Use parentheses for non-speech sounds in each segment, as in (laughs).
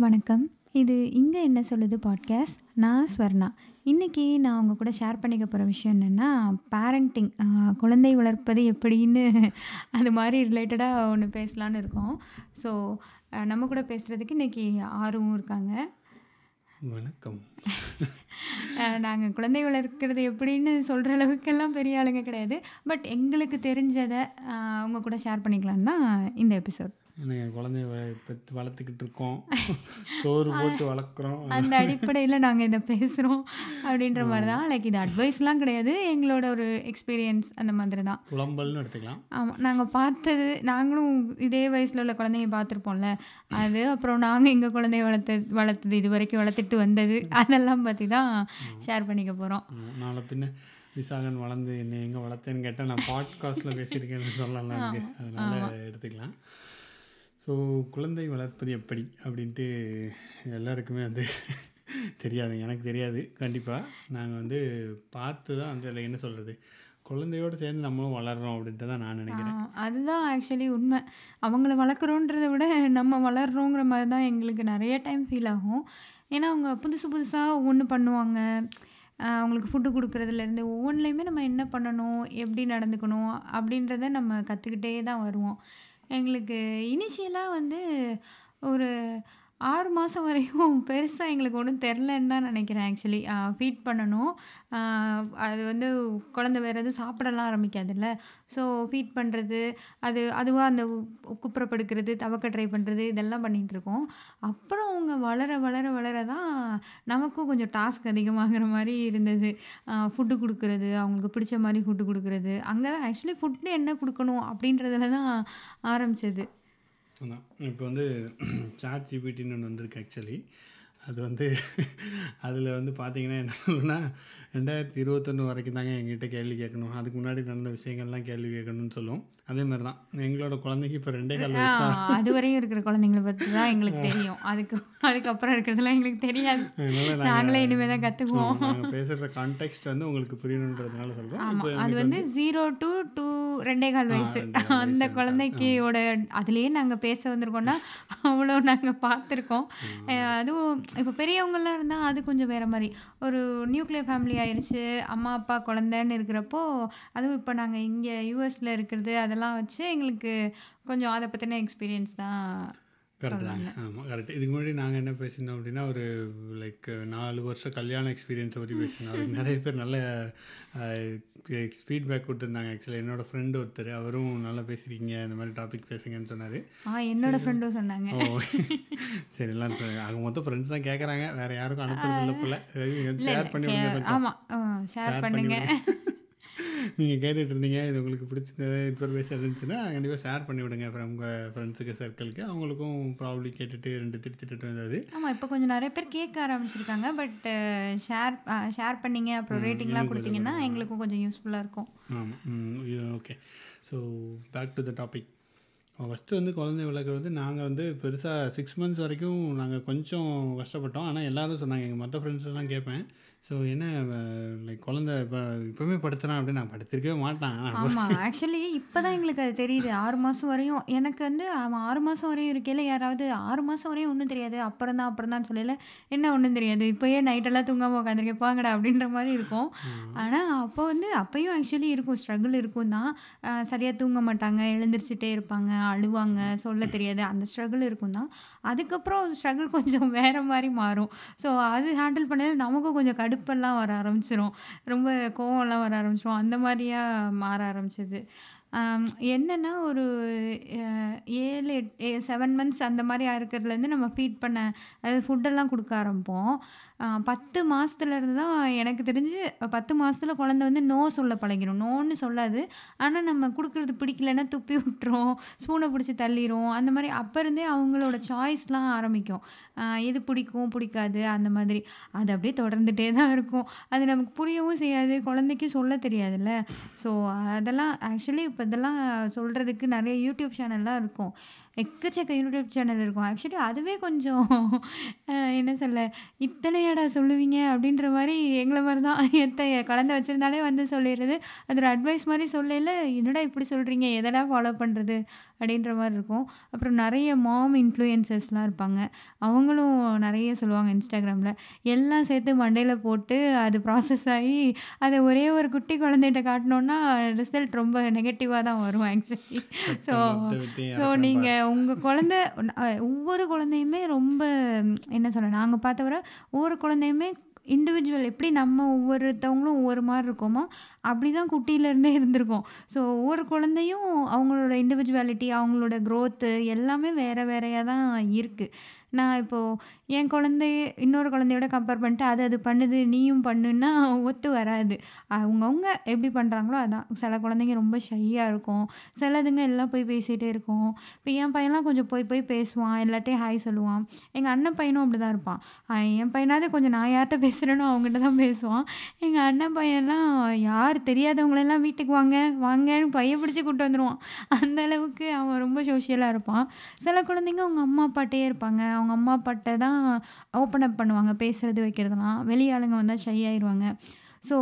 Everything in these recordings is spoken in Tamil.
வணக்கம். இது "இங்க என்ன சொல்லுது" பாட்காஸ்ட். நான் ஸ்வர்ணா. இன்னைக்கு நான் உங்க கூட ஷேர் பண்ணிக்க போற விஷயம் என்னன்னா, பேரண்டிங் குழந்தை வளர்ப்பது எப்படின்னு (laughs) அது மாரி ரிலேட்டடா ஒண்ணு பேசலான்னு இருக்கோம். ஸோ, நம்ம கூட பேசுறதுக்கு இன்னைக்கு ஆருவும் இருக்காங்க. வணக்கம். அ நாங்க குழந்தை வளர்க்கிறது எப்படின்னு சொல்ற அளவுக்கெல்லாம் பெரிய ஆளுங்க கிடையாது. பட் எங்களுக்கு தெரிஞ்சத அ உங்க கூட ஷேர் பண்ணிக்கலான்னு தான் இந்த எபிசோட். என்னங்க குழந்தைய பெத்து வளர்த்துக்கிட்டு இருக்கோம். சோறு போட்டு வளர்க்குறோம். (laughs) அந்த அடிப்படையில நாங்க இத பேசுறோம். அப்படின்ற ஆமா. தான். லைக் இது அட்வைஸ்லாம் கிடையாது. எங்களோட ஒரு எக்ஸ்பீரியன்ஸ் அந்த மாதிரி தான். புலம்பல்னு எடுத்துக்கலாம். ஆமா. நாங்க பார்த்தது நாங்களும் இதே வயசுல உள்ள குழந்தைங்க பார்த்துருப்போம்ல. அது அப்புறம் நாங்க எங்க குழந்தைய வளர்த்தது வளர்த்தது இதுவரைக்கும் வளர்த்துட்டு வந்தது. அதெல்லாம் பத்தி தான். ஷேர் பண்ணிக்க. ஆமா. நாள பின்ன விசாகன் வளர்ந்து என்னைய எங்க வளர்த்தேன்னு கேட்டா, நான் பாட்காஸ்ட்ல பேசியிருக்கேன்னு. ஆமா. அதனால. எடுத்துக்கலாம். ஸோ, குழந்தை வளர்ப்பது எப்படி? அப்படின்ட்டு எல்லாருக்குமே வந்து தெரியாது எனக்கு தெரியாது கண்டிப்பாக நாங்கள் வந்து பார்த்து தான் வந்து அதில் என்ன சொல்கிறது குழந்தையோட சேர்ந்து நம்மளும் வளர்றோம் அப்படின்ட்டு தான் நான் நினைக்கிறேன். அதுதான் ஆக்சுவலி உண்மை அவங்கள வளர்க்குறோன்றத விட நம்ம வளர்கிறோங்கிற மாதிரி தான் எங்களுக்கு நிறைய டைம் ஃபீல் ஆகும். ஏன்னா, அவங்க புதுசு புதுசாக ஒவ்வொன்று பண்ணுவாங்க. அவங்களுக்கு ஃபுட்டு கொடுக்குறதுலேருந்து ஒவ்வொன்றுலையுமே நம்ம என்ன பண்ணணும்? எப்படி நடந்துக்கணும்? அப்படின்றத நம்ம கற்றுக்கிட்டே தான் வருவோம். எங்களுக்கு இனிஷியலாக வந்து ஒரு 6 மாதம் வரையும் பெருசா எங்களுக்கு ஒண்ணும் தெரிலன்னு தான் நினைக்கிறேன் ஆக்சுவலி. அ ஃபீட் பண்ணணும். அ அது வந்து குழந்தை வேற எதுவும் சாப்பிடலாம் ஆரம்பிக்காதுல்ல. ஸோ, ஃபீட் பண்ணுறது அது அதுவா அந்த குப்புற படுக்கிறது, தவக்க ட்ரை பண்ணுறது இதெல்லாம் பண்ணிகிட்ருக்கோம் அப்புறம் அவங்க வளர வளர வளர தான் நமக்கும் கொஞ்சம் டாஸ்க் அதிகமாகிற மாரி இருந்தது. அ ஃபுட்டு குடுக்குறது, அவங்களுக்கு பிடிச்ச மாரி ஃபுட்டு குடுக்குறது. அங்க தான் ஆக்சுவலி ஃபுட் என்ன குடுக்கணும்? அப்படின்றதுல தான் ஆரம்பிச்சது. அதான். இப்ப வந்து சாட் ஜிபிடின்னு ஒண்ணு வந்திருக்கு ஆக்சுவலி. அது வந்து அதில வந்து பார்த்தீங்கன்னா என்ன சொல்லும்னா, 2021 வரைக்கும் தாங்க எங்ககிட்ட கேள்வி கேட்கணும். அதுக்கு முன்னாடி நடந்த விஷயங்கள்லாம் கேள்வி கேட்கணும்னு சொல்லும். அதே மாரி தான். எங்களோட குழந்தைக்கு இப்ப 2 1/4 ஆ வயசு தான். அதுவரையும் இருக்கிற குழந்தைங்கள பத்தி தான் எங்களுக்கு தெரியும். அதுக்கு அதுக்கப்புறம் இருக்கிறதெல்லாம் எங்களுக்கு தெரியாது. நாங்களே இனிமே தான். நாங்க பேசுற கான்டெக்ஸ்ட் வந்து உங்களுக்கு புரியணுன்றதுனால. இப்ப அது வந்து 0 டூ டூ 2 1/4 ஆ வயசு. 2 1/4 அந்த. குழந்தைக்கோட அதிலேயே நாங்க பேச வந்திருக்கோம்னா, அவ்வளோ நாங்க பார்த்துருக்கோம். அதுவும் இப்ப பெரியவங்கலாம் இருந்தா அது கொஞ்சம் வேற மாரி. ஒரு நியூக்ளியர் ஃபேமிலி ஆயிருச்சு. அம்மா, அப்பா, குழந்தைன்னு இருக்கிறப்போ, அதுவும் இப்ப நாங்க இங்க யுஎஸ்ல இருக்கிறது அதெல்லாம் வச்சு எங்களுக்கு கொஞ்சம் அத பத்தின எக்ஸ்பீரியன்ஸ் தான் கரெக்ட் தாங்க. சொல்லலாங்க. ஆமா கரெக்ட். இதுக்கு முன்னாடி நாங்க என்ன பேசியிருந்தோம் அப்படின்னா, ஒரு லைக் 4 வருஷம் கல்யாண எக்ஸ்பீரியன்ஸ பத்தி பேசியிருந்தோம். நெறைய பேர் நல்ல ஃபீட்பேக் குடுத்துருந்தாங்க. ஆக்சுவலா என்னோட ஃப்ரெண்ட் ஒருத்தரு. அவரும் நல்லா பேசியிருக்கீங்க. இந்த மாரி டாபிக் பேசுங்கன்னு சொன்னாரு. ஆ என்னோட. ஃப்ரெண்டும் சொன்னாங்க. ஓ! சரி எல்லாரும் ஃப்ரெ ஆக மொத்தம் ஃப்ரெண்ட்ஸ் தான் கேட்கறாங்க. வேற யாருக்கும் அனுப்புறது இல்ல போல. ஷேர் பண்ணி கே விடுங்க கொஞ்சம். ஆமா. அ ஷேர் ஷேர் பண்ணி பண்ணுங்க. விடுங்க. நீங்க கேட்டுட்டு இருந்தீங்க. இது உங்களுக்கு பிடிச்சிருந்தது இன்ஃபர்மேஷன் இருந்துச்சுன்னா, கண்டிப்பா ஷேர் பண்ணி விடுங்க. அப்புறம் உங்க ஃப்ரெண்ட்ஸுக்கு, சர்க்கிளுக்கு. அவங்களுக்கும் ப்ராபப்ளி கேட்டுட்டு 2 திட்டு திட்டுட்டு வந்தது. ஆமா. இப்ப கொஞ்சம் நெறைய பேர் கேட்க ஆரம்பிச்சிருக்காங்க. பட் ஷேர் ஷேர் பண்ணீங்க. அப்புறம். ரேட்டிங்லாம் குடுத்தீங்கன்னா. எங்களுக்கும் கொஞ்சம் யூஸ்ஃபுல்லா இருக்கும். ஆமா. ம். இது okay. So back to the topic. First வந்து குழந்தை வளர்க்குறது வந்து நாங்க வந்து பெருசா 6 மந்த்ஸ் வரைக்கும் நாங்க கொஞ்சம் கஷ்டப்பட்டோம். ஆனா எல்லாரும் சொன்னாங்க. எங்க மத்த ஃப்ரெண்ட்ஸ்லாம் கேட்பேன். ஸோ என்ன லைக் குழந்தை இப்ப இப்பவே படுத்துறான் அப்படின்னு நான் படுத்திருக்கவே மாட்டான். ஆனா ஆமா. ஆக்சுவலி இப்ப தான் எங்களுக்கு அது தெரியுது. 6 மாசம் வரையும் எனக்கு வந்து அவன் 6 மாசம் வரையும் இருக்கையில யாராவது 6 மாசம் வரையும் ஒண்ணும் தெரியாது. அப்புறம் தான் அப்புறம் தான்னு சொல்லையில, என்ன ஒண்ணும் தெரியாது. இப்பயே நைட்டெல்லாம் தூங்காம உட்காந்துருக்கேன் போங்கடா அப்படின்ற மாரி இருக்கும். ம். ஆனா அப்போ வந்து அப்பயும் ஆக்சுவலி இருக்கும். ஸ்ட்ரகிள் இருக்கும் தான். அ சரியா தூங்க மாட்டாங்க. எழுந்திரிச்சுட்டே இருப்பாங்க. அழுவாங்க. சொல்ல தெரியாது. அந்த ஸ்ட்ரகிள் இருக்கும் தான். அதுக்கப்புறம் ஸ்ட்ரகிள் கொஞ்சம் வேற மாரி மாறும். ஸோ அது ஹேண்டில் பண்ணையில நமக்கும் கொஞ்சம் கடுப்பெல்லாம் வர ஆரம்பிச்சிரும். ரொம்ப கோவம்லாம் வர ஆரம்பிச்சிரும். அந்த மாதிரியா மாற ஆரம்பிச்சது. அம் என்னன்னா ஒரு அ 7, 8 7 மந்த்ஸ் அந்த மாதிரி இருக்கிறதுலேருந்து நம்ம ஃபீட் பண்ண அதாவது ஃபுட்டெல்லாம் குடுக்க ஆரம்பிப்போம். பத்து 10 மாசத்துலேருந்து தான் எனக்கு தெரிஞ்சு 10 மாசத்துல குழந்தை வந்து நோ சொல்ல பழகிரும். நோன்னு சொல்லாது. ஆனா நம்ம குடுக்குறது பிடிக்கலன்னா துப்பி விட்டுரும். ஸ்பூன பிடிச்சு தள்ளிரும். அந்த மாரி அப்ப இருந்தே அவங்களோட சாய்ஸ்லாம் ஆரம்பிக்கும். அ எது பிடிக்கும், பிடிக்காது அந்த மாதிரி. அது அப்படியே தொடர்ந்துட்டே தான் இருக்கும். அது நமக்கு புரியவும் செய்யாது. குழந்தைக்கும் சொல்ல தெரியாதுல்ல. ஸோ அதெல்லாம் ஆக்சுவலி இப்ப இதெல்லாம் சொல்றதுக்கு நெறைய யூடியூப் சேனல்லாம் இருக்கும். எக்கச்சக்க யூடியூப் சேனல் இருக்கும். ஆக்சுவலி அதுவே கொஞ்சம் என்ன சொல்ல, "இத்தனையாடா சொல்லுவீங்க?" அப்படின்ற மாதிரி எங்களை மாதிரி தான். எத்தைய கலந்து வச்சிருந்தாலே வந்து சொல்லிடுறது அது ஒரு அட்வைஸ் மாதிரி சொல்லல "என்னடா இப்படி சொல்கிறீங்க எதடா ஃபாலோ பண்ணுறது அப்படின்ற மாரி இருக்கும். அப்புறம் நெறைய மாம் இன்ஃப்ளூயன்சர்ஸ்லாம் இருப்பாங்க. அவங்களும் நெறைய சொல்லுவாங்க Instagramல. எல்லாம் சேர்த்து மண்டையில போட்டு அது ப்ராசஸ் ஆயி அத ஒரே ஒரு குட்டி குழந்தைட்ட காட்டுனோம்னா, ரிசல்ட் ரொம்ப நெகட்டிவா தான் வரும் ஆக்சுவலி. ஸோ ஸோ இறக்குறேன் நீங்க பாரு. உங்க குழந்தை ஒவ்வொரு குழந்தையுமே ரொம்ப என்ன சொல்ல நாங்க பார்த்த வர ஒவ்வொரு குழந்தையுமே இண்டிவிஜுவல் எப்படி நம்ம ஒவ்வொருத்தவங்களும் ஒவ்வொரு மாதிரி இருக்கோமோ, அப்படிதான் குட்டியிலேருந்தே இருந்திருக்கோம். ஸோ ஒவ்வொரு குழந்தையும் அவங்களோட இண்டிவிஜுவாலிட்டி, அவங்களோட க்ரோத்து எல்லாமே வேறு வேறையாக தான் இருக்குது நான் இப்போது என் குழந்தைய இன்னொரு குழந்தையோட கம்பேர் பண்ணிட்டு, அது அது பண்ணுது நீயும் பண்ணுன்னா ஒத்து வராது. அவங்கவுங்க எப்படி பண்ணுறாங்களோ அதான். சில குழந்தைங்க ரொம்ப ஷையாக இருக்கும். சிலதுங்க எல்லாம் போய் பேசிகிட்டே இருக்கும். இப்போ என் பையன்லாம் கொஞ்சம் போய் போய் பேசுவான். எல்லாட்டையும் ஹாய் சொல்லுவான். எங்கள் அண்ணன் பையனும் அப்படிதான் இருப்பான். என் பையனாவது கொஞ்சம் நான் யார்கிட்ட பேசுறேனோ அவங்ககிட்ட தான் பேசுவான். எங்கள் அண்ணன் பையன்லாம் யார் தெரியாதவங்களெல்லாம் வீட்டுக்கு வாங்க, வாங்கன்னு பைய பிடிச்சி கூட்டு வந்துடுவான் அந்த அளவுக்கு அவன் ரொம்ப சோஷியலாக இருப்பான். சில குழந்தைங்க அவங்க அம்மா அப்பாட்டே இருப்பாங்க. அவங்க அம்மா அப்பாட்ட தான் ஓப்பன் அப் பண்ணுவாங்க. பேசுறது வைக்கிறதெல்லாம். வெளி ஆளுங்க வந்தா ஷை ஆயிருவாங்க. ஸோ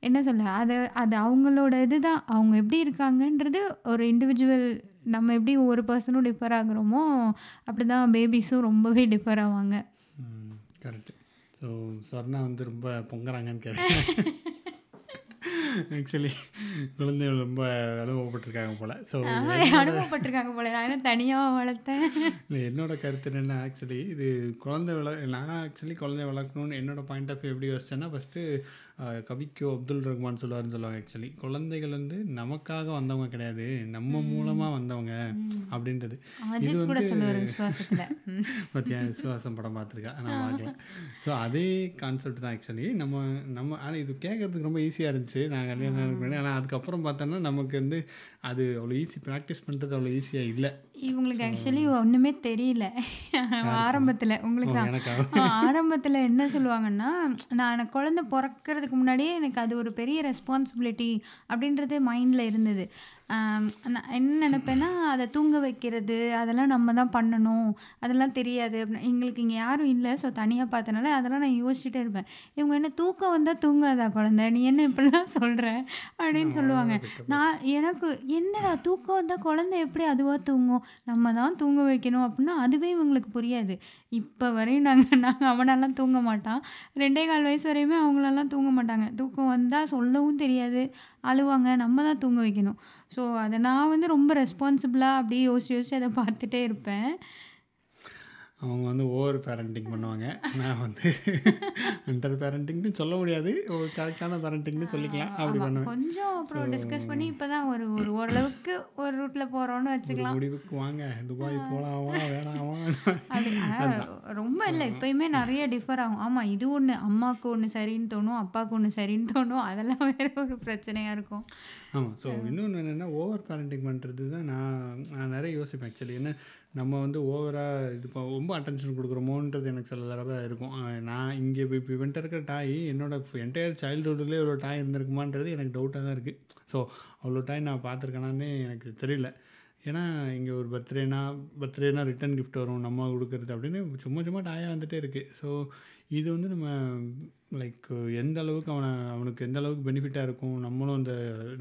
என்ன சொல்ல, அது அது அவங்களோட இதுதான். அவங்க எப்படி இருக்காங்கன்றது ஒரு இண்டிவிஜுவல் நம்ம எப்படி ஒவ்வொரு பெர்சனும் டிஃபர் ஆகுறோமோ, அப்படிதான் பேபீஸும் ரொம்பவே டிஃபர் ஆவாங்க. கரெக்ட். ஸோ சொர்ணா வந்து ரொம்ப பொங்குறாங்கன்னு கேட்டேன். (laughs) ஆக்சுவலி குழந்தைகள் ரொம்ப அனுபவப்பட்டுருக்காங்க போல. ஸோ அனுபவப்பட்டுருக்காங்க போல. நான் என்ன தனியாவா வளர்த்தேன்? இல்ல என்னோட கருத்து என்னன்னா, ஆக்சுவலி இது குழந்தை வள நான் ஆக்சுவலி குழந்தைய வளர்க்கணும்னு என்னோட பாயிண்ட் ஆஃப் வியூ எப்படி யோசிச்சேன்னா, ஃபர்ஸ்ட்டு அ கவிக்கோ அப்துல் ரஹ்மான் சொல்லுவாருன்னு சொல்லுவாங்க ஆக்சுவலி. குழந்தைகள் வந்து நமக்காக வந்தவங்க கிடையாது. நம்ம மூலமா வந்தவங்க. அப்படின்றது. இது வந்து. பாத்தியா விசுவாசம் படம் பார்த்துருக்கேன். நான். பார்க்கல. ஸோ அதே கான்செப்ட் தான் ஆக்சுவலி. நம்ம நம்ம ஆனா இது கேட்கறதுக்கு ரொம்ப ஈஸியா இருந்துச்சு. நான் கல்யாணம் ஆனதுக்கு முன்னாடி. ஆனா அதுக்கப்புறம் பார்த்தோன்னா, நமக்கு வந்து அது அவ்வளோ ஈஸி ப்ராக்டிஸ் பண்ணுறது அவ்வளோ ஈஸியா இல்ல. இவங்களுக்கு ஆக்சுவலி ஒண்ணுமே தெரியல. (laughs) ஆரம்பத்துல. உங்களுக்கு தான். ஆரம்பத்துல என்ன சொல்லுவாங்கன்னா, நான் குழந்தை பொறக்கறதுக்கு முன்னாடியே எனக்கு அது ஒரு பெரிய ரெஸ்பான்சிபிலிட்டி அப்படின்றது மைண்ட்ல இருந்தது. நான் என்ன நெனைப்பேன்னா, அத தூங்க வைக்கிறது, அதெல்லாம் நம்ம தான் பண்ணணும். அதெல்லாம் தெரியாது. அப்டின்னு எங்களுக்கு இங்க யாரும் இல்ல. ஸோ தனியா பார்த்தனால அதெல்லாம் நான் யோசிச்சுட்டே இருப்பேன். இவங்க என்ன தூக்கம் வந்தா தூங்காதா குழந்தை? நீ என்ன இப்படிலாம் சொல்ற? அப்படின்னு சொல்லுவாங்க. நான் எனக்கு என்னடா தூக்கம் வந்தா குழந்தை எப்படி அதுவா தூங்கும்? நம்ம தான் தூங்க வைக்கணும் அப்படின்னா, அதுவே இவங்களுக்கு புரியாது. இப்ப வரையும் நாங்க (laughs) நாங்க அவனெல்லாம் தூங்க மாட்டான். 2 1/4 வயசு வரையுமே அவங்களலாம் தூங்க மாட்டாங்க. தூக்கம் வந்தா சொல்லவும் தெரியாது. அழுவாங்க. நம்ம தான் தூங்க வைக்கணும். ஸோ அதை நான் வந்து ரொம்ப ரெஸ்பான்சிபிளாக அப்படியே யோசிச்சு யோசிச்சு அதை பார்த்துட்டே இருப்பேன். அவங்க வந்து ஓவர் பேரண்டிங் பண்ணுவாங்க. நான் வந்து அண்டர் பேரண்டிங்ன்னு சொல்ல முடியாது. ஒரு கரெக்டான பேரண்டிங்ன்னு சொல்லிக்கலாம். அப்படி. பண்ணுவேன். கொஞ்சம் அப்புறம் டிஸ்கஸ் பண்ணி இப்ப தான் ஒரு ஒரு ஓரளவுக்கு ஒரு ரூட்ல போறோம்னு ஒரு வச்சுக்கலாம். முடிவுக்கு வாங்க. துபாய் போலாமா? வேணாமா? ரொம்ப இல்ல. இப்பயுமே நெறைய டிஃபர் ஆகும். ஆமா இது ஒண்ணு அம்மாக்கு ஒண்ணு சரின்னு தோணும். அப்பாவுக்கு ஒண்ணு சரின்னு தோணும். அதெல்லாம் வேற ஒரு பிரச்சனையா இருக்கும். ஆமா. ஸோ இன்னொன்னு என்னன்னா, ஓவர் பேரண்டிங் பண்ணுறது தான் நான் நான் நெறைய யோசிப்பேன் ஆக்சுவலி. ஏன்னா நம்ம வந்து ஓவரா இது ப ரொம்ப அட்டென்ஷன் குடுக்குறோமோன்றது எனக்கு சில தடவ இருக்கும். நான் இங்க இப்ப இப்ப இவன்ட்ட இருக்கிற டாய் என்னோட என்டையர் சைல்ட்ஹுட்லயே இவ்வளோ டாய் இருந்திருக்குமான்றது எனக்கு டவுட்டா தான் இருக்கு. ஸோ அவ்வளோ டாய் நான் பார்த்துருக்கேனான்னே எனக்கு தெரியல. ஏன்னா இங்க ஒரு பர்த்டேனா பர்த்டேனா ரிட்டர்ன் கிஃப்ட் வரும். நம்ம குடுக்குறது அப்படின்னு சும்மா சும்மா டாயா வந்துட்டே இருக்கு. ஸோ இது வந்து நம்ம லைக் எந்த அளவுக்கு அவனை அவனுக்கு எந்த அளவுக்கு பெனிஃபிட்டாக இருக்கும். நம்மளும் இந்த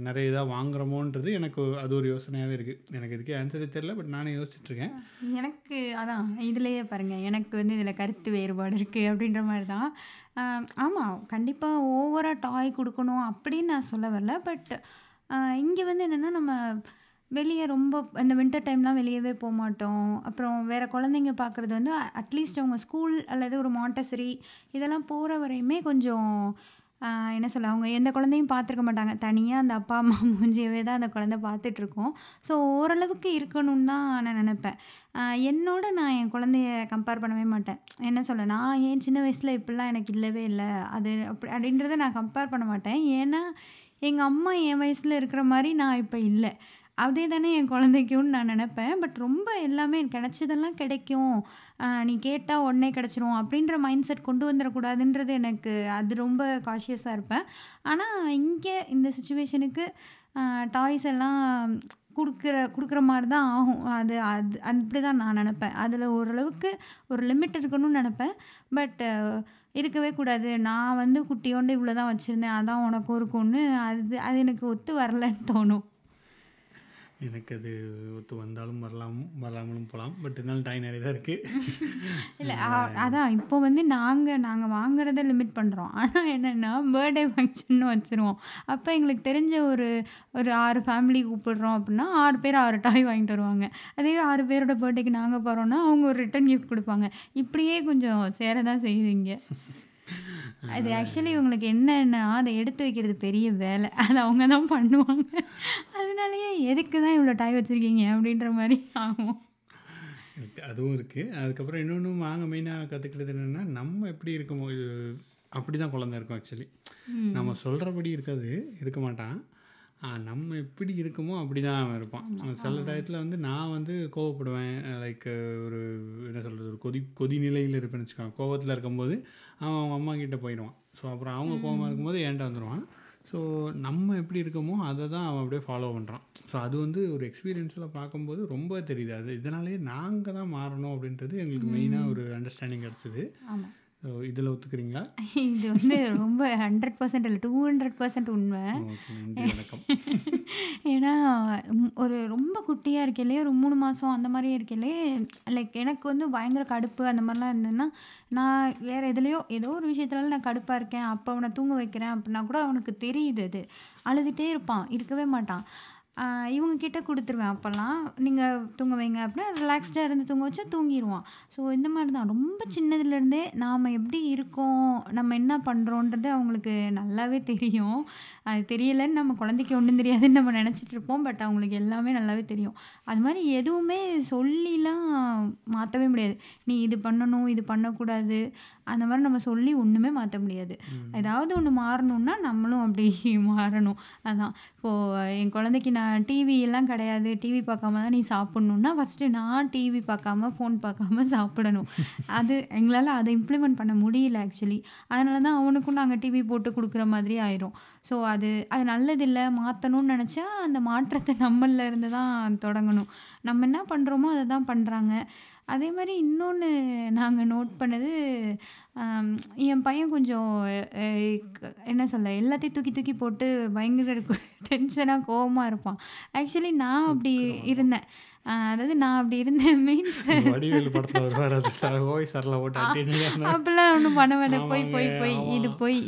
நிறைய இதாக வாங்குறோமோன்றது எனக்கு அது ஒரு யோசனையாகவே இருக்குது எனக்கு இதுக்கே ஆன்சரே தெரில பட் நானே யோசிச்சுட்ருக்கேன் எனக்கு அதான் இதுலேயே பாருங்கள் எனக்கு வந்து இதில் கருத்து வேறுபாடு இருக்குது அப்படின்ற மாதிரி தான். ஆமாம் கண்டிப்பாக ஓவராக டாய் கொடுக்கணும் அப்படின்னு நான் சொல்ல வரல. பட் இங்கே வந்து என்னென்னா நம்ம வெளியே ரொம்ப இந்த வின்டர் டைம்லாம் வெளியவே போக மாட்டோம் அப்புறம் வேறு குழந்தைங்க பார்க்குறது வந்து அட்லீஸ்ட் அவங்க ஸ்கூல் அல்லது ஒரு மாண்டசரி இதெல்லாம் போகிற வரையுமே கொஞ்சம் என்ன சொல்ல, அவங்க எந்த குழந்தையும் பார்த்துருக்க மாட்டாங்க. தனியாக அந்த அப்பா, அம்மா (laughs) மூஞ்சியவே தான் அந்த குழந்தை பார்த்துட்ருக்கோம் ஸோ ஓரளவுக்கு இருக்கணும்னு தான் நான் நினப்பேன் என்னோட நான் என் குழந்தைய கம்பேர் பண்ணவே மாட்டேன். என்ன சொல்ல, நான் ஏன் சின்ன வயசில் இப்படிலாம் எனக்கு இல்லவே இல்லை அது அப்படி அப்படின்றத நான் கம்பேர் பண்ண மாட்டேன். ஏன்னா, எங்கள் அம்மா என் வயசில் இருக்கிற மாதிரி நான் இப்போ இல்லை அதே தானே என் குழந்தைக்கும்னு நான் நினப்பேன் பட் ரொம்ப எல்லாமே கிடைச்சதெல்லாம் கிடைக்கும். நீ கேட்டால் உடனே கிடச்சிரும் அப்படின்ற மைண்ட் செட் கொண்டு வந்துடக்கூடாதுன்றது எனக்கு அது ரொம்ப காஷியஸாக இருப்பேன். ஆனால் இங்கே இந்த சுச்சுவேஷனுக்கு டாய்ஸ் எல்லாம் கொடுக்குற கொடுக்குற மாதிரி தான் ஆகும். அது அது அப்படிதான் நான் நினப்பேன் அதில் ஓரளவுக்கு ஒரு லிமிட் இருக்கணும்னு நினப்பேன் பட் இருக்கவே கூடாது. நான் வந்து குட்டியோண்டு இவ்வளோ தான் வச்சுருந்தேன் அதான் உனக்கும் இருக்கும்னு அது அது எனக்கு ஒத்து வரலன்னு தோணும். எனக்கு அது ஒத்து வந்தாலும் வரலாம் வராமலும் போகலாம் பட் இருந்தாலும் டைம் நிறைய தான் இருக்குது இல்லை (laughs) அதான் இப்போ வந்து நாங்கள் நாங்கள் வாங்குறத லிமிட் பண்ணுறோம் ஆனால் என்னென்னா பர்த்டே ஃபங்க்ஷன் வச்சுருவோம். அப்போ எங்களுக்கு தெரிஞ்ச ஒரு ஒரு ஆறு ஃபேமிலி கூப்பிடுறோம் அப்படின்னா ஆறு பேர் ஆறு டாய் வாங்கிட்டு வருவாங்க. அதே ஆறு பேரோட பர்த்டேக்கு நாங்கள் போகிறோன்னா அவங்க ஒரு ரிட்டன் கிஃப்ட் கொடுப்பாங்க. இப்படியே கொஞ்சம் சேர தான் செய்யுதுங்க அது ஆக்சுவலி இவங்களுக்கு என்னன்னா அதை எடுத்து வைக்கிறது பெரிய வேலை. அது அவங்க தான் பண்ணுவாங்க. அதனாலயே எதுக்கு தான் இவ்வளோ டாய் வச்சுருக்கீங்க அப்படின்ற மாதிரி ஆகும். அதுவும் இருக்குது அதுக்கப்புறம் இன்னொன்று வாங்க மெயினாக கற்றுக்கிறது என்னென்னா நம்ம எப்படி இருக்கோமோ இது அப்படி தான் குழந்தை இருக்கும் ஆக்சுவலி நம்ம சொல்கிறபடி இருக்காது இருக்க மாட்டான். நம்ம எப்படி இருக்கோமோ அப்படி தான் அவன் இருப்பான். சில டயத்தில் வந்து நான் வந்து கோவப்படுவேன். லைக் ஒரு என்ன சொல்கிறது ஒரு கொதி கொதி நிலையில் இருப்பேன்னு வச்சுக்கோங்க. கோவத்தில் இருக்கும்போது அவன் அவங்க அம்மா கிட்ட போயிடுவான். ஸோ அப்புறம் அவங்க கோவமாக இருக்கும்போது என்கிட்ட வந்துடுவான் ஸோ நம்ம எப்படி இருக்கோமோ அதை தான் அவன் அப்படியே ஃபாலோ பண்ணுறான் ஸோ அது வந்து ஒரு எக்ஸ்பீரியன்ஸில் பார்க்கும்போது ரொம்ப தெரியுது. அது இதனாலேயே நாங்கள் தான் மாறணும் அப்படின்றது எங்களுக்கு மெயினாக ஒரு அண்டர்ஸ்டாண்டிங் கிடச்சிது. ஆமாம் இதில் ஒத்துக்கிறீங்களா? (laughs) இது வந்து ரொம்ப ஹண்ட்ரட் பர்சன்ட் இல்லை டூ ஹண்ட்ரட் பர்சன்ட் உண்மை. (laughs) ஏன்னா ஒரு ரொம்ப குட்டியாக இருக்கையிலே ஒரு மூணு மாதம் அந்த மாதிரி இருக்கையிலே லைக் எனக்கு வந்து பயங்கர கடுப்பு அந்த மாதிரிலாம் இருந்ததுன்னா நான் வேறு எதுலேயோ ஏதோ ஒரு விஷயத்துலால நான் கடுப்பாக இருக்கேன். அப்போ அவனை தூங்க வைக்கிறேன் அப்படின்னா கூட அவனுக்கு தெரியுது அது. அழுதுகிட்டே இருப்பான் இருக்கவே மாட்டான். இவங்க கிட்ட கொடுத்துருவேன் அப்போல்லாம். நீங்கள் தூங்க வைங்க அப்படின்னா ரிலாக்ஸ்டாக இருந்து தூங்க வச்சா தூங்கிடுவான் ஸோ இந்த மாதிரி தான் ரொம்ப சின்னதுலேருந்தே நாம் எப்படி இருக்கோம் நம்ம என்ன பண்ணுறோன்றது அவங்களுக்கு நல்லாவே தெரியும். அது தெரியலைன்னு நம்ம குழந்தைக்கு ஒன்றும் தெரியாதுன்னு நம்ம நினச்சிட்டு இருப்போம். பட் அவங்களுக்கு எல்லாமே நல்லாவே தெரியும். அது மாதிரி எதுவுமே சொல்லிலாம் மாற்றவே முடியாது. நீ இது பண்ணணும் இது பண்ணக்கூடாது. அந்த மாதிரி நம்ம சொல்லி ஒன்றுமே மாற்ற முடியாது. ஏதாவது ஒன்று மாறணும்னா நம்மளும் அப்படி (laughs) மாறணும். அதான். இப்போது என் குழந்தைக்கு நான் டிவி எல்லாம் கிடையாது. டிவி பார்க்காம தான் நீ சாப்பிட்ணுன்னா ஃபஸ்ட்டு நான் டிவி பார்க்காம ஃபோன் பார்க்காம சாப்பிடணும். (laughs) அது எங்களால் அதை இம்ப்ளிமெண்ட் பண்ண முடியல ஆக்சுவலி அதனால தான் அவனுக்கும் நாங்கள் டிவி போட்டு கொடுக்குற மாதிரி ஆயிரும். ஸோ அது அது நல்லதில்லை. மாற்றணும்னு நினச்சா அந்த மாற்றத்தை நம்மள இருந்து தான் தொடங்கணும். நம்ம என்ன பண்ணுறோமோ அதை தான் பண்ணுறாங்க அதே மாதிரி இன்னொன்று நாங்கள் நோட் பண்ணது என் பையன் கொஞ்சம் க- என்ன சொல்ல எல்லாத்தையும் தூக்கி தூக்கி போட்டு பயங்கர (laughs) டென்ஷனாக கோவமாக இருப்பான். ஆக்சுவலி நான் அப்படி இருந்தேன். அதாவது நான் அப்படி இருந்தேன் மீன்ஸ் வடிவேலு படத்தில் வருவார் அது ஓய் சாரில் அப்படிலாம் ஒன்றும் பண்ண மாட்டேன் போய் போய் போய் இது. போய்.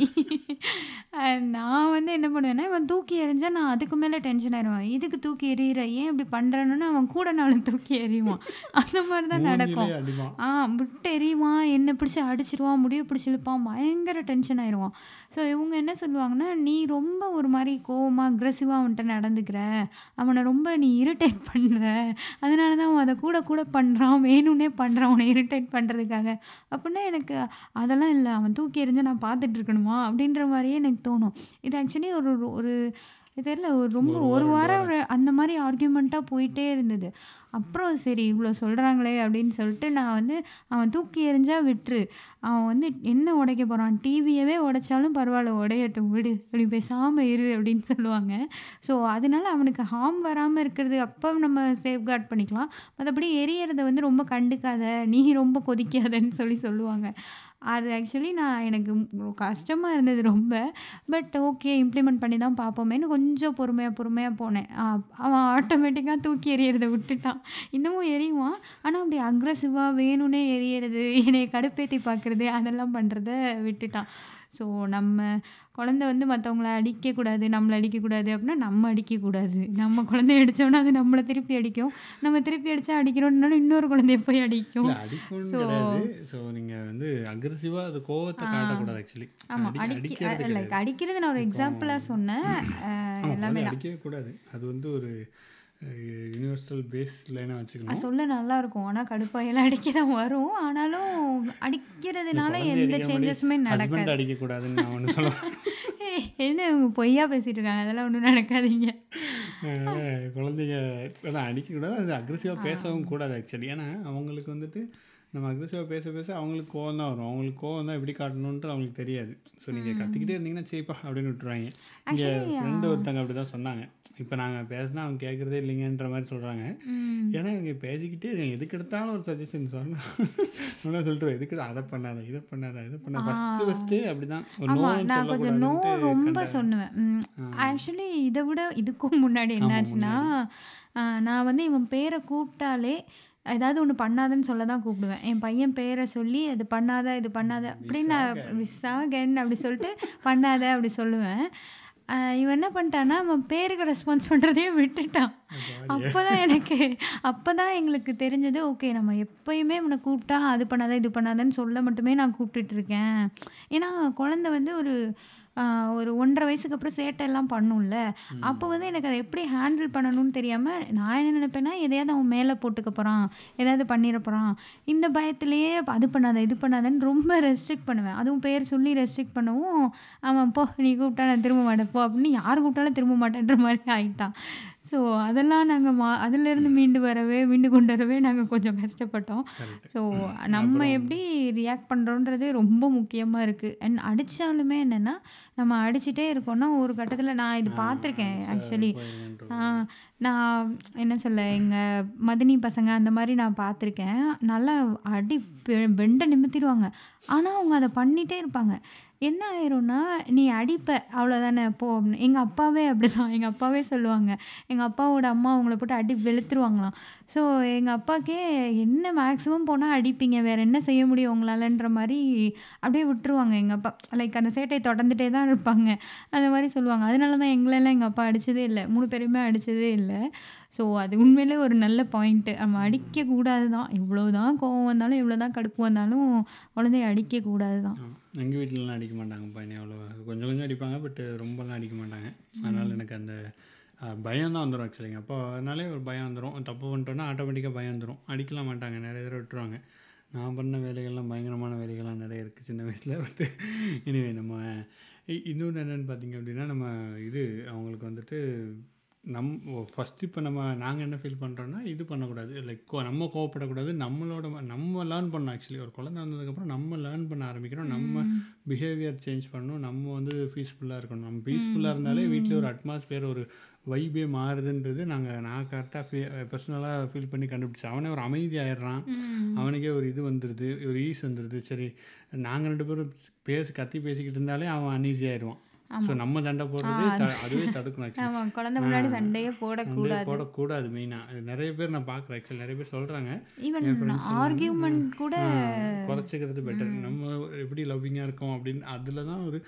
நான் வந்து என்ன பண்ணுவேன்னா இவன் தூக்கி எறிஞ்சா நான் அதுக்கு மேலே டென்ஷன் ஆயிடுவேன். இதுக்கு தூக்கி எறிகிற ஏன் இப்படி பண்ணுறேன்னு அவன் கூட நாளும் தூக்கி எறிவான். அந்த மாதிரி தான் நடக்கும். ஆ விட்டு எறிவான் என்னை பிடிச்சி அடிச்சிருவான் முடிய பிடிச்சி இழுப்பான் பயங்கர டென்ஷன் ஆயிடுவான். ஸோ இவங்க என்ன சொல்லுவாங்கன்னா நீ ரொம்ப ஒரு மாதிரி கோவமாக அக்ரெசிவாக அவன்கிட்ட நடந்துக்கிற. அவனை ரொம்ப நீ இரிட்டேட் பண்ணுற அதனால தான் அவன் அதை கூட கூட பண்ணுறான் வேணும்னே பண்ணுறான் அவனை இரிட்டேட் பண்ணுறதுக்காக அப்படின்னா எனக்கு அதெல்லாம் இல்லை அவன் தூக்கி எறிஞ்சு நான் பார்த்துட்டு இருக்கணுமா? அப்படின்ற மாதிரியே எனக்கு தோணும். இது ஆக்சுவலி ஒரு ஒரு தெரியல ஒரு ரொம்ப ஒரு வாரம், அந்த மாதிரி ஆர்கியூமெண்ட்டாக போயிட்டே இருந்தது. அப்புறம் சரி இவ்வளோ சொல்கிறாங்களே அப்படின்னு சொல்லிட்டு நான் வந்து அவன் தூக்கி எறிஞ்சா விட்டுரு. அவன் வந்து என்ன உடைக்க போகிறான் டிவியவே உடைச்சாலும் பரவாயில்ல உடையட்டும் விடு அப்படி பேசாமல் இரு அப்படின்னு சொல்லுவாங்க. ஸோ அதனால அவனுக்கு ஹார்ம் வராமல் இருக்கிறது அப்போ நம்ம சேஃப்கார்ட் பண்ணிக்கலாம். மற்றபடி எரியறத வந்து ரொம்ப கண்டுக்காத நீ ரொம்ப கொதிக்காதன்னு சொல்லி சொல்லுவாங்க. அது ஆக்சுவலி நான் எனக்கு கஷ்டமாக இருந்தது ரொம்ப. பட் ஓகே இம்ப்ளிமெண்ட் பண்ணி தான் பார்ப்போமேன்னு கொஞ்சம் பொறுமையாக பொறுமையாக போனேன். அவன் ஆட்டோமேட்டிக்காக தூக்கி எறியறதை விட்டுட்டான். இன்னமும் எறிவான் ஆனால் அப்படி அக்ரஸிவாக வேணும்னே எரியறது என்னை கடுப்பேற்றி பார்க்குறது அதெல்லாம் பண்ணுறத விட்டுட்டான். ஸோ நம்ம குழந்தை வந்து மற்றவங்கள அடிக்கக்கூடாது நம்மளை அடிக்கக்கூடாது அப்படின்னா நம்ம அடிக்கக்கூடாது. நம்ம குழந்தைய அடித்தோன்னா அது நம்மளை திருப்பி அடிக்கும். நம்ம திருப்பி அடித்தா அடிக்கிறோம்னாலும் இன்னொரு குழந்தைய போய் அடிக்கும். கிடையாது. ஸோ நீங்கள் வந்து அக்ரெசிவாக அது கோவத்தை காட்டக்கூடாது ஆக்சுவலி ஆமாம் அடிக்க லைக் அடிக்கிறது நான் ஒரு எக்ஸாம்பிளாக சொன்னேன். எல்லாமே அடிக்கவே கூடாது. அது வந்து ஒரு யூனிவர்சல் பேஸ் லைனாக வச்சுக்கணும். சொல்ல நல்லா இருக்கும் ஆனால் கடுப்பாயெல்லாம் அடிக்க தான் வரும். ஆனாலும் அடிக்கிறதுனால எந்த சேஞ்சஸுமே நடக்காது. அடிக்கக்கூடாதுன்னு நான் ஒன்று சொல்லுவேன் என்ன இவங்க பொய்யா பேசிட்டு இருக்காங்க அதெல்லாம் ஒன்றும் நடக்காதீங்க. குழந்தைங்க அதான் அடிக்கக்கூடாது. அது அக்ரெசிவாக பேசவும் கூடாது ஆக்சுவலி ஏன்னா அவங்களுக்கு வந்துட்டு நம்ம அக்ரெசிவாக பேச பேச அவங்களுக்கு கோவம் தான் வரும். அவங்களுக்கு கோவம் தான் எப்படி காட்டணுன்ட்டு அவங்களுக்கு தெரியாது. ஸோ நீங்கள் கத்திக்கிட்டே இருந்தீங்கன்னா சரிப்பா அப்படின்னு விட்டுருவாங்க. இங்கே ஃப்ரெண்டு ஒருத்தங்க அப்படி தான் சொன்னாங்க. இப்போ நாங்கள் பேசினா அவங்க கேட்குறதே இல்லைங்கன்ற மாதிரி சொல்கிறாங்க. ஏன்னா இவங்க பேசிக்கிட்டே எதுக்கு எடுத்தாலும் ஒரு சஜஷன் சொன்னால் சொல்லிட்டு எதுக்கு அதை பண்ணாத இதை பண்ணாத இதை பண்ணாத. ஃபஸ்ட்டு ஃபஸ்ட்டு அப்படி தான் நான் கொஞ்சம் நோ ரொம்ப சொல்லுவேன். ஆக்சுவலி இதை விட இதுக்கும் முன்னாடி என்னாச்சுன்னா நான் வந்து இவன் பேரை கூப்பிட்டாலே ஏதாவது ஒன்று பண்ணாதன்னு சொல்ல தான் கூப்பிடுவேன். என் பையன் பேரை சொல்லி அது பண்ணாத இது பண்ணாத அப்படின்னு நான் விசாகன். அப்படி சொல்லிட்டு பண்ணாத அப்படி சொல்லுவேன். இவன் என்ன பண்ணிட்டான்னா அவன் பேருக்கு ரெஸ்பான்ஸ் பண்ணுறதே விட்டுட்டான். அப்போ தான் எனக்கு அப்போ தான் எங்களுக்கு தெரிஞ்சது ஓகே நம்ம எப்பயுமே இவனை கூப்பிட்டா அது பண்ணாத இது பண்ணாதன்னு சொல்ல மட்டுமே நான் கூப்பிட்டுட்டு இருக்கேன். ஏன்னா குழந்தை வந்து ஒரு ஒரு ஒன்றரை வயசுக்கு அப்புறம் சேட்டை எல்லாம் பண்ணும்ல. அப்போ வந்து எனக்கு அதை எப்படி ஹேண்டில் பண்ணணும்னு தெரியாமல் நான் என்ன நினைப்பேன்னா எதையாவது அவன் மேலே போட்டுக்க போகிறான் ஏதாவது பண்ணிட போகிறான் இந்த பயத்திலேயே அது பண்ணாத இது பண்ணாதன்னு ரொம்ப ரெஸ்ட்ரிக்ட் பண்ணுவேன். அதுவும் பேர் சொல்லி ரெஸ்ட்ரிக்ட் பண்ணவும் அவன் போ நீ கூப்பிட்டா நான் திரும்ப மாட்டேன். போ அப்படின்னு யார் கூப்பிட்டாலும் திரும்ப மாட்டேன்ற மாதிரி ஆயிட்டான். ஸோ அதெல்லாம் நாங்கள் மா அதிலிருந்து மீண்டு வரவே மீண்டு கொண்டு வரவே நாங்கள் கொஞ்சம் கஷ்டப்பட்டோம். ஸோ நம்ம எப்படி ரியாக்ட் பண்ணுறோன்றது ரொம்ப முக்கியமாக இருக்குது அண்ட் அடித்தாலுமே என்னென்னா நம்ம அடிச்சிட்டே இருக்கோம்னா ஒரு கட்டத்தில் நான் இது பார்த்துருக்கேன் ஆக்சுவலி நான் என்ன சொல்ல எங்கள் மதினி பசங்க அந்த மாதிரி நான் பார்த்துருக்கேன். நல்லா அடி பெ- பெண்டை நிமித்திடுவாங்க. ஆனால் அவங்க அதை பண்ணிகிட்டே இருப்பாங்க. என்ன ஆயிரும்னா நீ அடிப்ப அவ்வளோதானே போ அப்படின்னு. எங்கள் அப்பாவே அப்படிதான். எங்கள் அப்பாவே சொல்லுவாங்க. எங்கள் அப்பாவோட அம்மா அவங்கள போட்டு அடி வெளுத்துருவாங்களாம். ஸோ எங்கள் அப்பாக்கே என்ன மேக்ஸிமம் போனால் அடிப்பீங்க? வேறு என்ன செய்ய முடியும் உங்களாலன்ற மாதிரி அப்படியே விட்டுருவாங்க எங்கள் அப்பா. லைக் அந்த சேட்டையை தொடர்ந்துட்டே தான் இருப்பாங்க. அந்த மாதிரி சொல்லுவாங்க. அதனால தான் எங்களெல்லாம் எங்கள் அப்பா அடித்ததே இல்லை. மூணு பேருமே அடித்ததே இல்லை. ஸோ அது உண்மையிலே ஒரு நல்ல பாயிண்ட்டு நம்ம அடிக்கக்கூடாது தான் எவ்வளோ தான் கோவம் வந்தாலும் எவ்வளோ தான் கடுப்பு வந்தாலும் குழந்தைய அடிக்கக்கூடாது தான் எங்கள் வீட்டிலலாம் அடிக்க மாட்டாங்க பையனை அவ்வளோ கொஞ்சம் கொஞ்சம் அடிப்பாங்க பட் ரொம்பலாம் அடிக்க மாட்டாங்க. அதனால் எனக்கு அந்த பயம் தான் வந்துடும் ஆக்சுவலி எங்கள் அப்பா அதனாலே ஒரு பயம் வந்துடும் தப்பு பண்ணிட்டோன்னா ஆட்டோமேட்டிக்காக பயம் வந்துடும் அடிக்கலாம் மாட்டாங்க. நிறைய தடவை விட்டுருவாங்க. நான் பண்ண வேலைகள்லாம் பயங்கரமான வேலைகள்லாம் நிறைய இருக்குது சின்ன வயசில். பட் இனிவே நம்ம இன்னொன்று என்னென்னு பார்த்தீங்க அப்படின்னா நம்ம இது அவங்களுக்கு வந்துட்டு நம் ஃபஸ்ட் இப்போ நம்ம நாங்கள் என்ன ஃபீல் பண்ணுறோன்னா இது பண்ணக்கூடாது. லைக் நம்ம கோவப்படக்கூடாது. நம்மளோட நம்ம லேர்ன் பண்ணோம் ஆக்சுவலி ஒரு குழந்தை வந்ததுக்கப்புறம் நம்ம லேர்ன் பண்ண ஆரம்பிக்கிறோம். நம்ம பிஹேவியர் சேஞ்ச் பண்ணணும். நம்ம வந்து பீஸ்ஃபுல்லாக இருக்கணும். நம்ம பீஸ்ஃபுல்லாக இருந்தாலே வீட்டில் ஒரு அட்மாஸ்பியர் ஒரு வைபே மாறுதுன்றது நாங்கள் நான் கரெக்டாக ஃபீ பர்சனலாக ஃபீல் பண்ணி கண்டுபிடிச்சேன். அவனே ஒரு அமைதி ஆயிடுறான் அவனுக்கே ஒரு இது வந்துடுது ஒரு ஈஸ் வந்துடுது சரி நாங்கள் ரெண்டு பேரும் பேசி கத்தி பேசிக்கிட்டு இருந்தாலே அவன் அன்ஈஸி ஆயிடுவான். ஸோ நம்ம சண்டை போடுறது அதுவே தடுக்கணும் குழந்தை முன்னாடி சண்டையே போடக்கூடாது. போடக்கூடாது மெயினாக நிறைய பேர் நான் பார்க்குறேன் ஆக்சுவலி நிறைய பேர் சொல்கிறாங்க ஈவன் ஆர்கியூமெண்ட் கூட குறைச்சிக்கிறது பெட்டர் நம்ம எப்படி லவ்விங்காக இருக்கோம் அப்படின்னு அதில் தான் ஒரு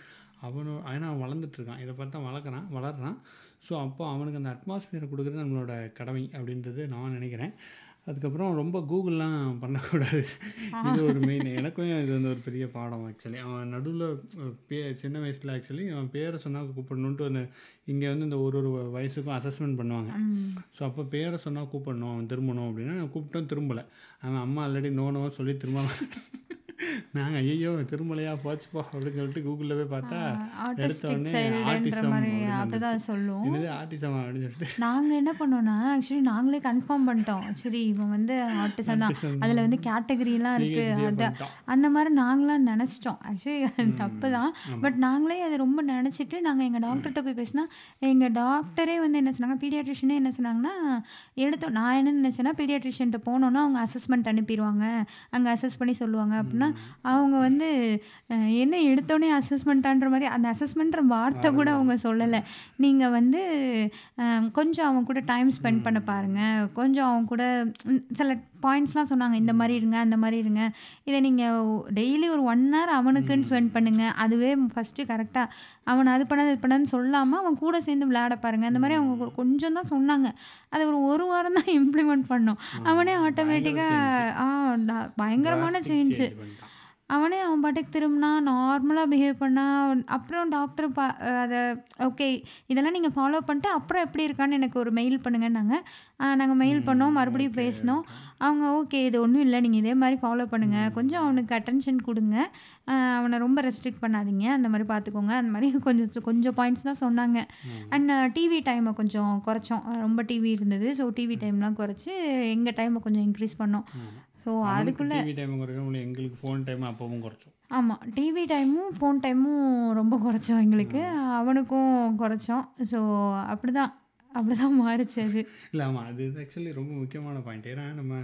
அவனோட ஏன்னா அவன் வளர்ந்துட்டு இருக்கான். இதை பார்த்தா வளர்க்குறான் வளர்றான். ஸோ அப்போ அவனுக்கு அந்த அட்மாஸ்பியரை கொடுக்குறது நம்மளோட கடமை அப்படின்றது நான் நினைக்கிறேன். அதுக்கப்புறம் ரொம்ப கூகுள்லாம் பண்ணக்கூடாது. இது ஒரு மெயின் எனக்கும் இது வந்து ஒரு பெரிய பாடம் ஆக்சுவலி அவன் நடுவில் பே சின்ன வயசில் ஆக்சுவலி அவன் பேரை சொன்னால் கூப்பிடணுன்ட்டு அந்த இங்கே வந்து இந்த ஒரு ஒரு வயசுக்கும் அசஸ்மெண்ட் பண்ணுவாங்க. ஸோ அப்போ பேரை சொன்னால் கூப்பிடணும் அவன் திரும்பணும் அப்படின்னா நான் கூப்பிட்டோம் திரும்பலை. அவன் அம்மா ஆல்ரெடி நோனவோ சொல்லி திரும்ப நாங்கள் ஐயோ திரும்பலையா போச்சுப்போ அப்படின்னு சொல்லிட்டு கூகுளில் போய் பார்த்தா எடுத்த உடனே அப்பதான் வந்துச்சு. சொல்லும். என்னது ஆட்டிசம் அப்படின்னு சொல்லிட்டு? நாங்கள் என்ன பண்ணோம்னா ஆக்சுவலி நாங்களே கன்ஃபார்ம் பண்ணிட்டோம். சரி இவன் வந்து ஆர்டிசம் தான். அதில் வந்து கேட்டகரிலாம் இருக்குது அது. அந்த மாதிரி நாங்களாம் நினச்சிட்டோம். ஆக்சுவலி அது தப்பு தான் பட் நாங்களே அதை ரொம்ப நினச்சிட்டு நாங்கள் எங்கள் டாக்டர்கிட்ட போய் பேசினா எங்கள் டாக்டரே வந்து என்ன சொன்னாங்க பீடியாட்ரிஷனே என்ன சொன்னாங்கன்னா எடுத்தோம். நான் என்ன நினச்சேன்னா பீடியாட்ரிஷியன்ட்ட போனோன்னா அவங்க அசஸ்மெண்ட் அனுப்பிடுவாங்க. அங்கே அசஸ் பண்ணி சொல்லுவாங்க அப்படின்னா அவங்க வந்து என்ன எடுத்தோடனே அசஸ்மெண்ட்டான்ற மாதிரி அந்த அசஸ்மெண்ட்ற வார்த்தை கூட அவங்க சொல்லலை. நீங்கள் வந்து கொஞ்சம் அவங்க கூட டைம் ஸ்பெண்ட் பண்ண பாருங்கள் கொஞ்சம் அவங்க கூட சில பாயிண்ட்ஸ்லாம் சொன்னாங்க இந்த மாதிரி இருங்க அந்த மாதிரி இருங்க. இதை நீங்கள் டெய்லி ஒரு ஒன் ஹவர் அவனுக்குன்னு ஸ்பெண்ட் பண்ணுங்கள் அதுவே ஃபஸ்ட்டு கரெக்டாக அவன் அது பண்ணது இது பண்ணதுன்னு சொல்லாமல் அவன் கூட சேர்ந்து விளையாட பாருங்கள் அந்த மாதிரி அவங்க கொஞ்சம் தான் சொன்னாங்க. அது ஒரு ஒரு வாரம் தான் (laughs) இம்ப்ளிமெண்ட் பண்ணோம். அவனே ஆட்டோமேட்டிக்காக ஆ பயங்கரமான சேஞ்சு. அவனே அவன் பாட்டுக்கு திரும்பினா நார்மலாக பிஹேவ் பண்ணா அப்புறம் டாக்டர் பா அதை ஓகே இதெல்லாம் நீங்கள் ஃபாலோ பண்ணிட்டு அப்புறம் எப்படி இருக்கான்னு எனக்கு ஒரு மெயில் பண்ணுங்கன்னாங்க. நாங்கள் மெயில் பண்ணோம் மறுபடியும் பேசினோம். அவங்க ஓகே இது ஒன்றும் இல்லை நீங்கள் இதே மாதிரி ஃபாலோ பண்ணுங்கள் கொஞ்சம் அவனுக்கு அட்டென்ஷன் கொடுங்க. அவனை ரொம்ப ரெஸ்ட்ரிக்ட் பண்ணாதீங்க. அந்த மாதிரி பார்த்துக்கோங்க அந்த மாதிரி (laughs) கொஞ்சம் கொஞ்சம் பாயிண்ட்ஸ் தான் சொன்னாங்க. அண்ட் டிவி டைமை கொஞ்சம் குறைச்சோம். ரொம்ப டிவி இருந்தது. ஸோ டிவி டைம்லாம் குறைச்சி எங்கள் டைமை கொஞ்சம் இன்க்ரீஸ் பண்ணோம். ஸோ அதுக்குள்ளே டிவி டைம் குறைக்கணும் எங்களுக்கு ஃபோன் டைம் அப்பவும் குறைச்சோம். ஆமாம் டிவி டைமும் ஃபோன் டைமும் ரொம்ப குறைச்சோம் எங்களுக்கு. அவனுக்கும் குறைச்சோம். ஸோ அப்படி தான் அப்படி தான் மாறுச்சு அது. (laughs) இல்லை ஆமாம் அது ஆக்சுவலி ரொம்ப முக்கியமான பாயிண்ட் ஏன்னா நம்ம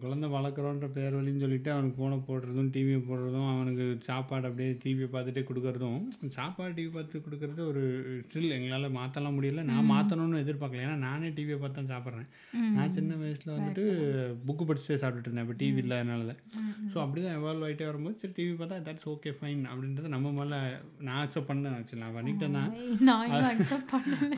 குழந்தை வளர்க்குறோன்ற பேர் வழின்னு சொல்லிட்டு அவனுக்கு ஃபோனை போடுறதும் டிவியை போடுறதும் அவனுக்கு சாப்பாடு அப்படியே டிவியை பார்த்துட்டே கொடுக்கறதும் சாப்பாடு டிவி பார்த்து கொடுக்கறது ஒரு ஸ்டில் எங்களால் மாற்றலாம் முடியல. நான் மாற்றணும்னு எதிர்பார்க்கல. ஏன்னா நானே டிவியை பார்த்து தான் சாப்பிட்றேன். நான் சின்ன வயசில் வந்துட்டு புக்கு படிச்சுட்டே சாப்பிட்டுட்டு இருந்தேன். இப்போ டிவி இல்லாதனால. ஸோ அப்படி தான் எவால்வ் ஆகிட்டே வரும்போது சரி டிவி பார்த்தா தட்ஸ் ஓகே ஃபைன் அப்படின்றத நம்ம மேலே நான் அக்செப்ட் பண்ணேன் ஆக்சுவலி நான் பண்ணிக்கிட்டேன் தான்.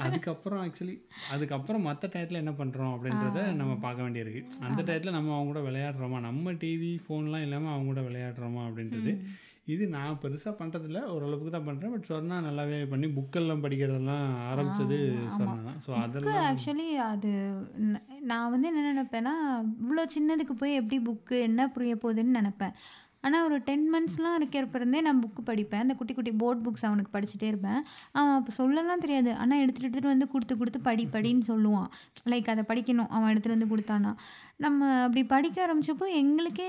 அதுக்கப்புறம் ஆக்சுவலி அதுக்கப்புறம் மற்ற டயத்தில் என்ன பண்ணுறோம் அப்படின்றத நம்ம பார்க்க வேண்டியிருக்கு அந்த டயத்தில் நம்ம அவங்க கூட விளையாடுறோமா? நம்ம டிவி ஃபோன்லாம் இல்லாமல் அவங்க கூட விளையாடுறோமா அப்படின்றது. இது நான் பெருசாக பண்ணுறதில்ல ஓரளவுக்கு தான் பண்ணுறேன் பட் சொன்னா நல்லாவே பண்ணி புக்கெல்லாம் படிக்கிறதெல்லாம் ஆரம்பிச்சது சொன்னா தான் ஸோ அதெல்லாம் ஆக்சுவலி அது நான் வந்து என்ன நினைப்பேன்னா இவ்வளோ சின்னதுக்கு போய் எப்படி புக்கு என்ன புரிய போகுதுன்னு நினைப்பேன். ஆனால் ஒரு டென் மந்த்ஸ்லாம் இருக்கிறப்ப இருந்தே நான் புக்கு படிப்பேன். அந்த குட்டி குட்டி போர்ட் புக்ஸ் அவனுக்கு படிச்சுட்டே இருப்பேன். அவன் அப்போ சொல்லலாம் தெரியாது. ஆனால் எடுத்துகிட்டு எடுத்துகிட்டு வந்து கொடுத்து கொடுத்து படி படின்னு சொல்லுவான். லைக் அதை படிக்கணும். அவன் எடுத்துகிட்டு வந்து கொடுத்தானா நம்ம அப்படி படிக்க ஆரம்பிச்சப்போ எங்களுக்கே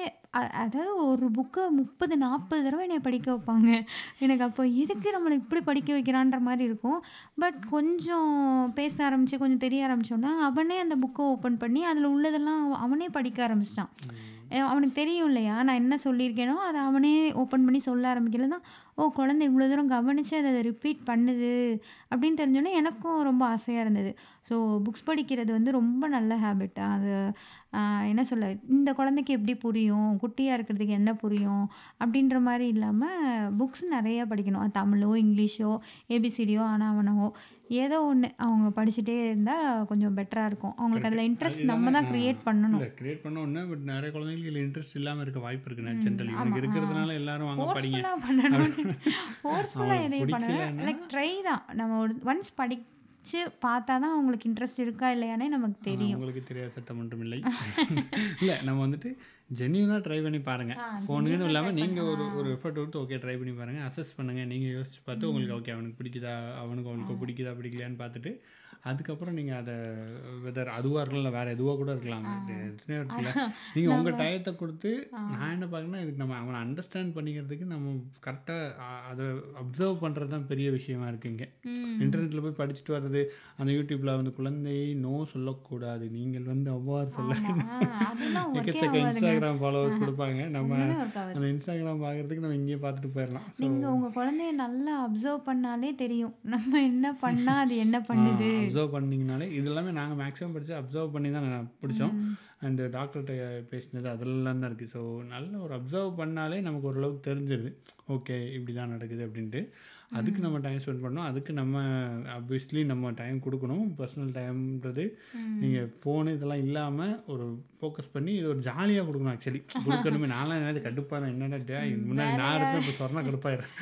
அதாவது ஒரு புக்கை முப்பது நாற்பது தடவை என்னை படிக்க வைப்பாங்க. எனக்கு அப்போ எதுக்கு நம்மளை இப்படி படிக்க வைக்கிறான்ற மாதிரி இருக்கும். பட் கொஞ்சம் பேச ஆரம்பித்து கொஞ்சம் தெரிய ஆரம்பித்தோன்னா அவனே அந்த புக்கை ஓப்பன் பண்ணி அதில் உள்ளதெல்லாம் அவனே படிக்க ஆரம்பிச்சிட்டான். அவனுக்கு தெரியும் இல்லையா நான் என்ன சொல்லியிருக்கேனோ அதை அவனே ஓப்பன் பண்ணி சொல்ல ஆரம்பிக்கல தான் ஓ குழந்தை இவ்வளோ தூரம் கவனித்து அதை ரிப்பீட் பண்ணுது அப்படின்னு தெரிஞ்சோன்னே எனக்கும் ரொம்ப ஆசையாக இருந்தது. ஸோ புக்ஸ் படிக்கிறது வந்து ரொம்ப நல்ல ஹேபிட் அது என்ன சொல்ல இந்த குழந்தைக்கு எப்படி புரியும்? குட்டியாக இருக்கிறதுக்கு என்ன புரியும்? அப்படின்ற மாதிரி இல்லாமல் புக்ஸ் நிறைய படிக்கணும். அது தமிழோ இங்கிலீஷோ ஏபிசிடியோ ஆனாவனவோ ஏதோ ஒன்று அவங்க படிச்சுட்டே இருந்தால் கொஞ்சம் பெட்டராக இருக்கும். அவங்களுக்கு அதில் இன்ட்ரெஸ்ட் நம்ம தான் க்ரியேட் பண்ணணும். கிரியேட் பண்ண உடனே பட் நிறைய குழந்தைங்களுக்கு இன்ட்ரெஸ்ட் இல்லாமல் இருக்க வாய்ப்பு இருக்கு. ஜென்ரலி இருக்கிறதுனால எல்லாரும் வாங்க படிங்க. ஃபோர்ஸ்ஃபுல்லாக எதையும் பண்ணல. பிடிக்கலன்னா- லைக் ட்ரை தான். நம்ம ஒரு ஒன்ஸ் படிச்சு பார்த்தா தான் அவங்களுக்கு இன்ட்ரெஸ்ட் இருக்கா இல்லையானே நமக்கு தெரியும். உங்களுக்கு தெரியாத சட்டம் ஒன்றும் இல்லை. (laughs) இல்லை நம்ம வந்துட்டு ஜென்யூனாக ட்ரை பண்ணி பாருங்கள் ஆ, ஃபோனுக்குன்னு இல்லாமல் நீங்கள் ஒரு ஒரு எஃபர்ட் விட்டு ஓகே ட்ரை பண்ணி பாருங்கள் அசஸ் பண்ணுங்கள் நீங்கள் யோசிச்சு பார்த்து உங்களுக்கு ஓகே அவனுக்கு பிடிக்குதா? அவனுக்கு அவனுக்கு பிடிக்குதா? பிடிக்கலையான்னு பார்த்துட்டு அதுக்கப்புறம் நீங்கள் அதை வெதர் அதுவாக இருக்கலாம் வேறு எதுவாக கூட இருக்கலாம். இருக்குல்ல. நீங்கள் உங்கள் டயத்தை கொடுத்து நான் என்ன பார்க்கணும் இதுக்கு நம்ம அவனை அண்டர்ஸ்டாண்ட் பண்ணிக்கிறதுக்கு நம்ம கரெக்டாக அதை அப்சர்வ் பண்ணுறது தான் பெரிய விஷயமா இருக்குங்க. இன்டர்நெட்டில் போய் படிச்சுட்டு வர்றது அந்த யூடியூப்பில் வந்து குழந்தையை நோ சொல்லக்கூடாது. நீங்கள் வந்து அவ்வாறு சொல்ல எக்கச்சக்க (laughs) இன்ஸ்டாகிராம் ஃபாலோவர்ஸ் கொடுப்பாங்க. நம்ம அந்த இன்ஸ்டாகிராம் பார்க்கறதுக்கு நம்ம இங்கேயே பார்த்துட்டு போயிடலாம். நீங்கள் உங்கள் குழந்தைய நல்லா அப்சர்வ் பண்ணாலே தெரியும். நம்ம என்ன பண்ணால் அது என்ன பண்ணுது? அப்சர்வ் பண்ணிங்கனாலே இது எல்லாமே நாங்கள் மேக்ஸிமம் படித்து அப்சர்வ் பண்ணி தான் பிடிச்சோம். அண்ட் டாக்டர்கிட்ட பேசினது அதெல்லாம் தான் இருக்குது ஸோ நல்ல ஒரு அப்சர்வ் பண்ணாலே நமக்கு ஓரளவுக்கு தெரிஞ்சிருது. ஓகே இப்படி தான் நடக்குது அப்படின்ட்டு. அதுக்கு நம்ம டைம் ஸ்பெண்ட் பண்ணோம் அதுக்கு நம்ம அப்வியஸ்லி நம்ம டைம் கொடுக்கணும். பர்சனல் டைம்ன்றது நீங்கள் ஃபோனு இதெல்லாம் இல்லாமல் ஒரு ஃபோக்கஸ் பண்ணி இது ஒரு ஜாலியாக கொடுக்கணும் ஆக்சுவலி கொடுக்கணுமே. நான்லாம் என்னது கடுப்பாக என்னடா டேய், முன்னாடி நான் இருப்பேன் இப்போ சொன்னா கடுப்பாயிடுறேன்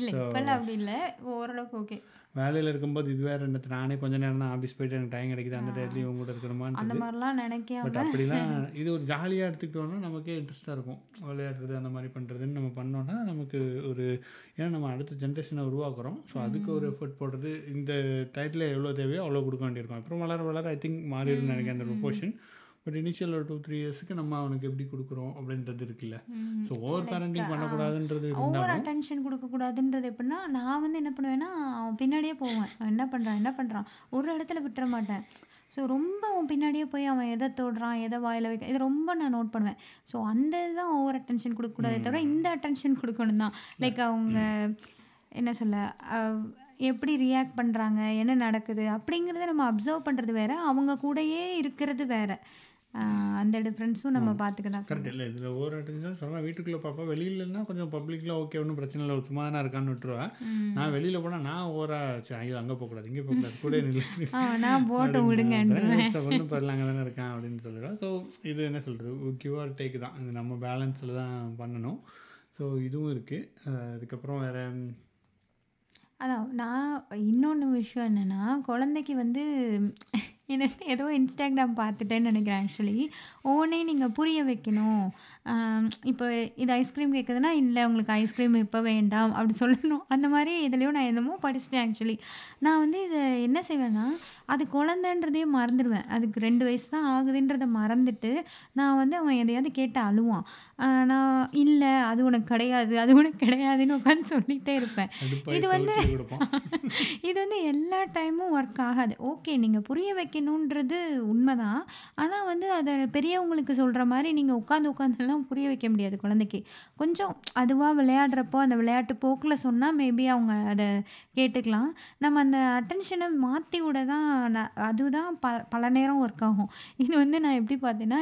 இல்லை அப்படி இல்லை. ஓரளவுக்கு ஓகே வேலையில் இருக்கும்போது இது வேறு என்னத்து நானே கொஞ்ச நேரம் தான் ஆஃபீஸ் போயிட்டு எனக்கு டைம் கிடைக்குது அந்த டயத்துலையும் இவங்க கூட அந்த இருக்கணுமான்றது மாதிரிலாம் நினைக்காம. பட் அப்படிலாம் இது ஒரு ஜாலியாக எடுத்துக்கிட்டோம்னா நமக்கே இன்ட்ரெஸ்ட்டாக இருக்கும். விளையாடுறது அந்த மாதிரி பண்ணுறதுன்னு நம்ம பண்ணோம்னா நமக்கு ஒரு ஏன்னா நம்ம அடுத்த ஜென்ரேஷனை உருவாக்குறோம். ஸோ அதுக்கு ஒரு எஃபர்ட் போடுறது இந்த டயத்தில் எவ்வளோ தேவையோ அவ்வளோ கொடுக்க வேண்டியிருக்கும். அப்புறம் வளர வளர ஐ திங்க் மாறிடும் நினைக்கிறேன் அந்த ப்ரொபோஷன் பட் இனிஷியல் ஒரு டூ த்ரீ இயர்ஸ்க்கு நம்ம அவனுக்கு எப்படி கொடுக்குறோம் அப்படின்றது இருக்குல்ல. ஸோ ஓவர் பேரண்டிங் பண்ணக்கூடாதுன்றது ஓவர் அட்டென்ஷன் கொடுக்கக்கூடாதுன்றது எப்படின்னா நான் வந்து என்ன பண்ணுவேன்னா அவன் பின்னாடியே போவேன். அவன் என்ன பண்ணுறான் என்ன பண்ணுறான் ஒரு இடத்துல விட்டுற மாட்டேன். ஸோ ரொம்ப அவன் பின்னாடியே போய் அவன் எதை தொடுறான் எதை வாயில் வைக்க இது ரொம்ப நான் நோட் பண்ணுவேன். ஸோ அந்த இதுதான் ஓவர் அட்டென்ஷன் கொடுக்கக்கூடாதே தவிர இந்த அட்டென்ஷன் கொடுக்கணும் தான். லைக் அவங்க என்ன சொல்ல எப்படி ரியாக்ட் பண்ணுறாங்க என்ன நடக்குது அப்படிங்கிறத நம்ம அப்சர்வ் பண்ணுறது வேற அவங்க கூடயே இருக்கிறது வேற. அந்த டிஃப்ரென்ஸும் நம்ம பார்த்துக்க தான் கரெக்ட் இல்லை இதில் அட்டென்ஷன் சொன்னால் வீட்டுக்குள்ளே பார்ப்பா வெளியிலன்னா கொஞ்சம் பப்ளிக்கில் ஓகே ஒன்றும் பிரச்சனை இல்லை. சும்மா தானே இருக்கான்னு விட்டுருவேன் நான் வெளியில் போனால் நான் சரி ஐயோ அங்கே போகக்கூடாது இங்கே போகக்கூடாது கூட (laughs) நான் போட்டு விடுங்கன்றேன் ஒன்றும் பரல அங்கே தானே இருக்கான் அப்படின்னு சொல்லிடுவேன் ஸோ இது என்ன சொல்கிறது கிவ் ஆர் டேக் தான். இது நம்ம பேலன்ஸில் தான் பண்ணணும். ஸோ இதுவும் இருக்குது அதுக்கப்புறம் வேறு அதான் நான் இன்னொன்று விஷயம் என்னென்னா குழந்தைக்கு வந்து என்ன ஏதோ இன்ஸ்டாகிராம் பார்த்துட்டேன்னு நினைக்கிறேன் ஆக்சுவலி ஓனே நீங்கள் புரிய வைக்கணும். இப்போ இது ஐஸ்கிரீம் கேட்குதுன்னா இல்லை உங்களுக்கு ஐஸ்கிரீம் இப்போ வேண்டாம் அப்படி சொல்லணும். அந்த மாதிரி இதுலேயும் நான் என்னமோ படிச்சிட்டேன் ஆக்சுவலி நான் வந்து இதை என்ன செய்வேன்னா அது குழந்தைன்றதையே மறந்துடுவேன். அதுக்கு ரெண்டு வயசு தான் ஆகுதுன்றதை மறந்துட்டு நான் வந்து அவன் எதையாவது கேட்டு அழுவான். நான் இல்லை அது உனக்கு கிடையாது அது உனக்கு கிடையாதுன்னு உட்காந்து சொல்லிகிட்டே இருப்பேன். இது வந்து சவுத்தில் (laughs) இது வந்து எல்லா டைமும் ஒர்க் ஆகாது. ஓகே நீங்கள் புரிய வைக்கணுன்றது உண்மைதான். ஆனால் வந்து அதை பெரியவங்களுக்கு சொல்கிற மாதிரி நீங்கள் உட்காந்து உட்காந்துலாம் புரிய வைக்க முடியாது குழந்தைக்கு. கொஞ்சம் அதுவாக விளையாடுறப்போ அந்த விளையாட்டு போக்கில் சொன்னால் மேபி அவங்க அதை கேட்டுக்கலாம். நம்ம அந்த அட்டென்ஷனை மாற்றி விட தான் நான் அதுதான் ப பல நேரம் ஒர்க் ஆகும். இது வந்து நான் எப்படி பார்த்தேன்னா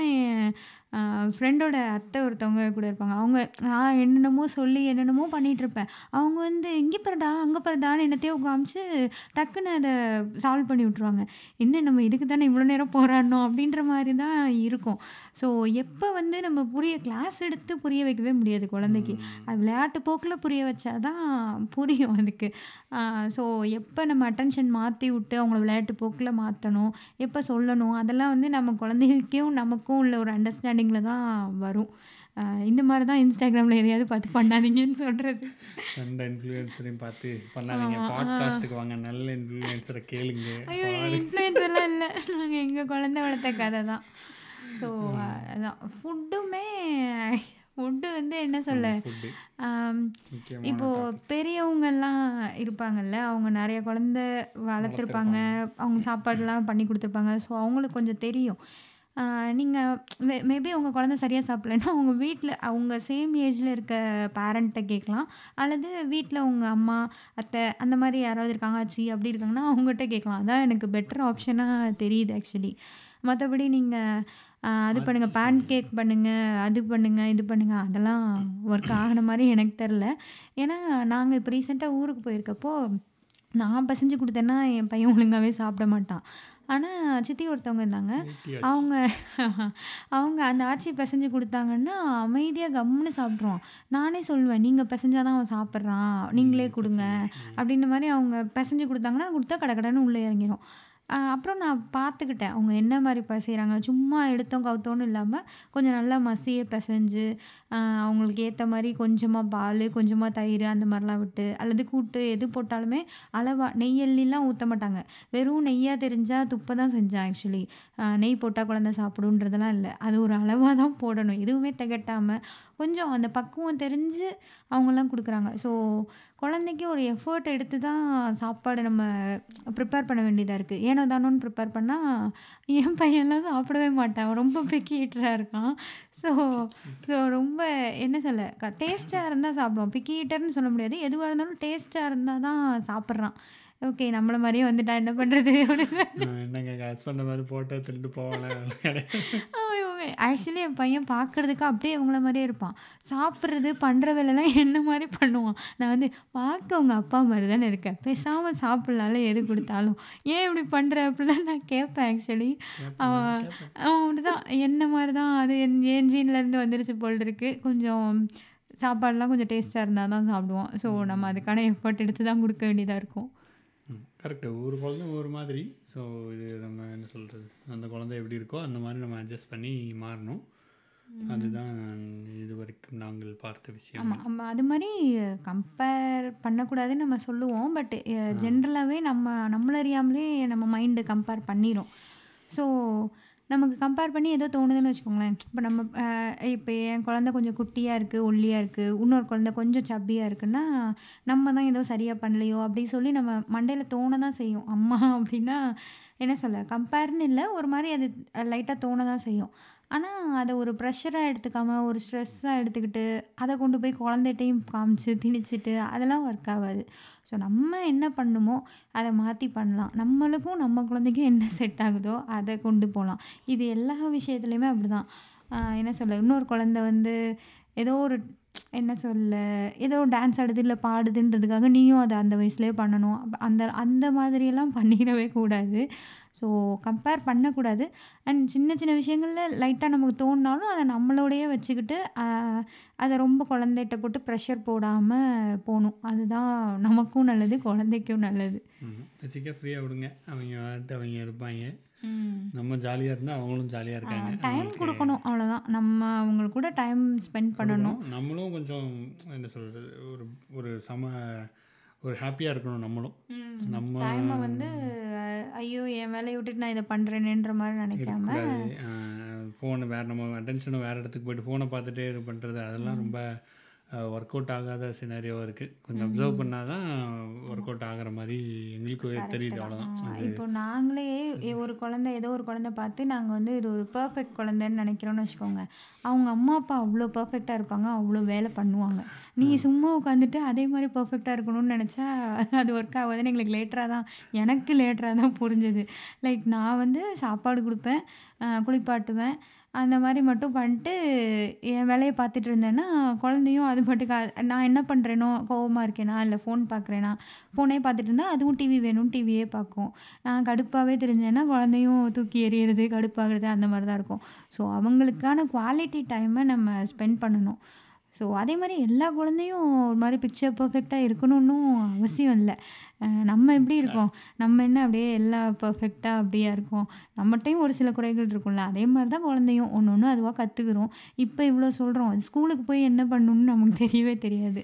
ஃப்ரெண்டோட அத்தை ஒருத்தவங்க கூட இருப்பாங்க. அவங்க நான் என்னென்னமோ சொல்லி என்னென்னமோ பண்ணிகிட்ருப்பேன் அவங்க வந்து இங்கே பாருடா அங்கே பாருடான்னு என்னத்தையோ காமிச்சு டக்குன்னு அதை சால்வ் பண்ணி விட்ருவாங்க என்ன நம்ம இதுக்கு தானே இவ்வளோ நேரம் போராடணும்? அப்படின்ற மாதிரி தான் இருக்கும். ஸோ எப்போ வந்து நம்ம புரிய கிளாஸ் எடுத்து புரிய வைக்கவே முடியாது குழந்தைக்கு. அது விளையாட்டு போக்கில் புரிய வச்சா தான் புரியும் அதுக்கு. ஸோ எப்போ நம்ம அட்டென்ஷன் மாற்றி விட்டு அவங்கள விளையாட்டு போக்கில் மாற்றணும் எப்போ சொல்லணும் அதெல்லாம் வந்து நம்ம குழந்தைகளுக்கும் நமக்கும் உள்ள ஒரு அண்டர்ஸ்டாண்டிங்கில் தான் வரும். இந்த மாதிரி தான் இன்ஸ்டாகிராமில் எதையாவது பார்த்து பண்ணாதீங்கன்னு சொல்கிறது ரெண்டு இன்ஃப்ளூயன்சரையும் பார்த்து பண்ணாதீங்க. பாட்காஸ்ட்டுக்கு வாங்க நல்ல இன்ஃப்ளூயன்சரை கேளுங்க. ஐயோ இன்ஃப்ளூயன்ஸெல்லாம் இல்லை. நாங்கள் எங்கள் குழந்தை வளர்த்த கதை தான். ஸோ அதான். ஃபுட்டுமே ஃபுட்டு வந்து என்ன சொல்ல? ஃபுட்டு ஆம், முக்கியமான இப்போ பெரியவங்கெல்லாம் இருப்பாங்கல்ல அவங்க நிறைய குழந்த வளர்த்துருப்பாங்க. அவங்க சாப்பாடுலாம் பண்ணி கொடுத்துருப்பாங்க. ஸோ அவங்களுக்கு கொஞ்சம் தெரியும். நீங்கள் மே மேபி உங்கள் குழந்த சரியாக சாப்பிட்லன்னா அவங்க வீட்டில் அவங்க சேம் ஏஜில் இருக்க பேரண்ட்டை கேட்கலாம். அல்லது வீட்டில் உங்கள் அம்மா அத்தை அந்த மாதிரி யாராவது இருக்காங்க ஆச்சி அப்படி இருக்காங்கன்னா அவங்ககிட்ட கேட்கலாம். அதான் எனக்கு பெட்டர் ஆப்ஷனாக தெரியுது ஆக்சுவலி மற்றபடி நீங்கள் அது பண்ணுங்கள் பேன் கேக் பண்ணுங்கள் அது பண்ணுங்கள் இது பண்ணுங்கள் அதெல்லாம் ஒர்க் ஆகின மாதிரி எனக்கு தெரில ஏன்னா நாங்கள் இப்போ ரீசெண்டாக ஊருக்கு போயிருக்கப்போ நான் பசைஞ்சு கொடுத்தேன்னா என் பையன் ஒழுங்காகவே சாப்பிட மாட்டான். ஆனால் சித்தி ஒருத்தவங்க இருந்தாங்க. அவங்க அவங்க அந்த ஆச்சி பிசைஞ்சு கொடுத்தாங்கன்னா அமைதியாக கம்முன்னு சாப்பிட்ருவான் நானே சொல்லுவேன் நீங்கள் பிசைஞ்சாதான் அவன் சாப்பிட்றான். நீங்களே கொடுங்க. அப்படின்ற மாதிரி அவங்க பிசைஞ்சு கொடுத்தாங்கன்னா கொடுத்தா கடை கடைன்னு உள்ளே இறங்கிடும் அப்புறம் நான் பார்த்துக்கிட்டேன் அவங்க என்ன மாதிரி பசைகிறாங்க சும்மா எடுத்தோம் கவுத்தோன்னு இல்லாமல் கொஞ்சம் நல்லா மசிய பிசைஞ்சு அவங்களுக்கு ஏற்ற மாதிரி கொஞ்சமாக பால் கொஞ்சமாக தயிர் அந்த மாதிரிலாம் விட்டு அல்லது கூட்டு எது போட்டாலுமே அளவாக நெய் ஊற்ற மாட்டாங்க. வெறும் நெய்யாக தெரிஞ்சால் துப்பை தான் செஞ்சேன் ஆக்சுவலி நெய் போட்டால் குழந்தை சாப்பிடுன்றதெல்லாம் இல்லை. அது ஒரு அளவாக தான் போடணும். எதுவுமே திகட்டாமல் கொஞ்சம் அந்த பக்குவம் தெரிஞ்சு அவங்கெல்லாம் கொடுக்குறாங்க. ஸோ குழந்தைக்கு ஒரு எஃபர்ட் எடுத்து தான் சாப்பாடு நம்ம ப்ரிப்பேர் பண்ண வேண்டியதாக இருக்குது ஏனோ தானோன்னு ப்ரிப்பேர் பண்ணால் என் பையன்லாம் சாப்பிடவே மாட்டான். அவன் ரொம்ப பிக்கி இருக்கான். ஸோ ஸோ ரொம்ப என்ன சொல்ல டேஸ்ட்டாக இருந்தால் சாப்பிடுவான் பிக்கி ஈட்டர்னு சொல்ல முடியாது. எதுவாக இருந்தாலும் டேஸ்ட்டாக இருந்தால் தான் சாப்பிட்றான். ஓகே நம்மள மாதிரியே வந்துட்டா என்ன பண்ணுறது என்னங்க ஹஸ்பண்ட் மாதிரி போட்டு திருட்டு போவானே? ஆக்சுவலி என் பையன் பார்க்குறதுக்கு அப்படியே இவங்கள மாதிரியே இருப்பான். சாப்பிட்றது பண்ணுற வேலைலாம் என்ன மாதிரி பண்ணுவான்? நான் வந்து பார்க்க உங்கள் அப்பா மாதிரி தானே இருக்கேன் பேசாமல் சாப்பிட்லால எது கொடுத்தாலும். ஏன் இப்படி பண்ணுற அப்படிலாம் நான் கேட்பேன் ஆக்சுவலி அவன் அவன் அப்படிதான். என்ன மாதிரி தான் அது என் என் ஜீன்லேருந்து வந்துருச்சு போல் இருக்கு. கொஞ்சம் சாப்பாடுலாம் கொஞ்சம் டேஸ்ட்டாக இருந்தால் தான் சாப்பிடுவோம் ஸோ நம்ம அதுக்கான எஃபர்ட் எடுத்து தான் கொடுக்க வேண்டியதாக இருக்கும். கரெக்டு ஒரு குழந்தை ஒரு மாதிரி ஸோ இது நம்ம என்ன சொல்கிறது அந்த குழந்தை எப்படி இருக்கோ அந்த மாதிரி நம்ம அட்ஜஸ்ட் பண்ணி மாறணும். அதுதான் இது வரைக்கும் நாங்கள் பார்த்த விஷயம். ஆமாம் நம்ம அது மாதிரி கம்பேர் பண்ணக்கூடாதுன்னு நம்ம சொல்லுவோம். பட் ஜென்ரலாகவே நம்ம நம்மள அறியாமலே நம்ம மைண்டு கம்பேர் பண்ணிடும் ஸோ நமக்கு கம்பேர் பண்ணி ஏதோ தோணுதுன்னு வச்சுக்கோங்களேன். இப்போ நம்ம இப்போ என் குழந்த கொஞ்சம் குட்டியாக இருக்குது ஒல்லியாக இருக்குது இன்னொரு குழந்த கொஞ்சம் சப்பியாக இருக்குன்னா நம்ம தான் ஏதோ சரியாக பண்ணலையோ அப்படின்னு சொல்லி நம்ம மண்டையில் தோண தான் செய்யும். அம்மா அப்படின்னா என்ன சொல்ல கம்பேர்னு இல்லை ஒரு மாதிரி அது லைட்டாக தோண தான் செய்யும். ஆனால் அதை ஒரு ப்ரெஷராக எடுத்துக்காமல் ஒரு ஸ்ட்ரெஸ்ஸாக எடுத்துக்கிட்டு அதை கொண்டு போய் குழந்தைகிட்டையும் காமிச்சு திணிச்சிட்டு அதெல்லாம் ஒர்க் ஆகாது. ஸோ நம்ம என்ன பண்ணுமோ அதை மாற்றி பண்ணலாம். நம்மளுக்கும் நம்ம குழந்தைக்கும் என்ன செட் ஆகுதோ அதை கொண்டு போகலாம் இது எல்லா விஷயத்துலையுமே அப்படி தான் என்ன சொல்ல இன்னொரு குழந்த வந்து ஏதோ ஒரு என்ன சொல்ல ஏதோ டான்ஸ் ஆடுது இல்லை பாடுதுன்றதுக்காக நீயும் அதை அந்த வயசுலேயே பண்ணணும். அந்த அந்த மாதிரியெல்லாம் பண்ணிடவே கூடாது. ஸோ கம்பேர் பண்ணக்கூடாது. அண்ட் சின்ன சின்ன விஷயங்களில் லைட்டாக நமக்கு தோணினாலும் அதை நம்மளோடையே வச்சுக்கிட்டு அதை ரொம்ப குழந்தைகிட்ட போட்டு ப்ரெஷர் போடாமல் போகணும். அதுதான் நமக்கும் நல்லது குழந்தைக்கும் நல்லது. பேசிக்காக ஃப்ரீயாக விடுங்க. அவங்க வந்துட்டு அவங்க இருப்பாங்க. நம்ம ஜாலியாக இருந்தால் அவங்களும் ஜாலியாக இருக்காங்க. டைம் கொடுக்கணும் அவ்வளோதான் நம்ம அவங்க கூட டைம் ஸ்பெண்ட் பண்ணணும். நம்மளும் கொஞ்சம் என்ன சொல்கிறது ஒரு ஒரு சம ஒரு ஹாப்பியாக இருக்கணும் நம்மளும். நம்ம வந்து ஐயோ என் வேலையை விட்டுட்டு நான் இதை பண்ணுறேனேன்ற மாதிரி நினைக்காம. ஃபோனை வேறு நம்ம அட்டென்ஷனை வேறு இடத்துக்கு போயிட்டு ஃபோனை பார்த்துட்டே இது பண்ணுறது அதெல்லாம் ரொம்ப ஒர்க் அவுட் ஆகாத சினாரியோ இருக்குது கொஞ்சம் அப்சர்வ் பண்ணால் தான் ஒர்க் அவுட் ஆகிற மாதிரி எங்களுக்கு தெரியுது அவ்வளோதான் இப்போ நாங்களே ஒரு குழந்தை ஏதோ ஒரு குழந்தை பார்த்து நாங்கள் வந்து இது ஒரு பர்ஃபெக்ட் குழந்தைன்னு நினைக்கிறோம்னு வச்சுக்கோங்க. அவங்க அம்மா அப்பா அவ்வளோ பர்ஃபெக்டாக இருப்பாங்க அவ்வளோ வேலை பண்ணுவாங்க. நீ சும்மா உட்காந்துட்டு அதே மாதிரி பர்ஃபெக்டாக இருக்கணும்னு நினச்சா அது ஒர்க் ஆகாதுன்னு எங்களுக்கு லேட்டராக தான் எனக்கு லேட்டராக தான் புரிஞ்சுது. லைக் நான் வந்து சாப்பாடு கொடுப்பேன் குளிப்பாட்டுவேன் அந்த மாதிரி மட்டும் பண்ணிட்டு என் வேலையை பார்த்துட்டு இருந்தேன்னா குழந்தையும் அது பாட்டுக்கு அ- நான் என்ன பண்ணுறேனோ கோவமாக இருக்கேனா இல்லை ஃபோன் பார்க்குறேனா ஃபோனே பார்த்துட்டு இருந்தா அதுவும் டிவி வேணும் டிவியே பார்க்கும். நான் கடுப்பாகவே தெரிஞ்சேன்னா குழந்தையும் தூக்கி எறியறது கடுப்பாகிறது அந்த மாதிரி தான் இருக்கும். ஸோ அவங்களுக்கான குவாலிட்டி டைமை நம்ம ஸ்பெண்ட் பண்ணணும். ஸோ அதே மாதிரி எல்லா குழந்தையும் ஒரு மாதிரி பிக்சர் பர்ஃபெக்டாக இருக்கணும்னு அவசியம் இல்லை. நம்ம எப்படி இருக்கோம்? நம்ம என்ன அப்படியே எல்லாம் பர்ஃபெக்டாக அப்படியே இருக்கோம்? நம்மகிட்டையும் ஒரு சில குறைகள் இருக்கும்ல. அதே மாதிரி தான் குழந்தையும் ஒன்று ஒன்று அதுவாக கற்றுக்குறோம் இப்போ இவ்வளோ சொல்கிறோம் ஸ்கூலுக்கு போய் என்ன பண்ணணும்னு நமக்கு தெரியவே தெரியாது.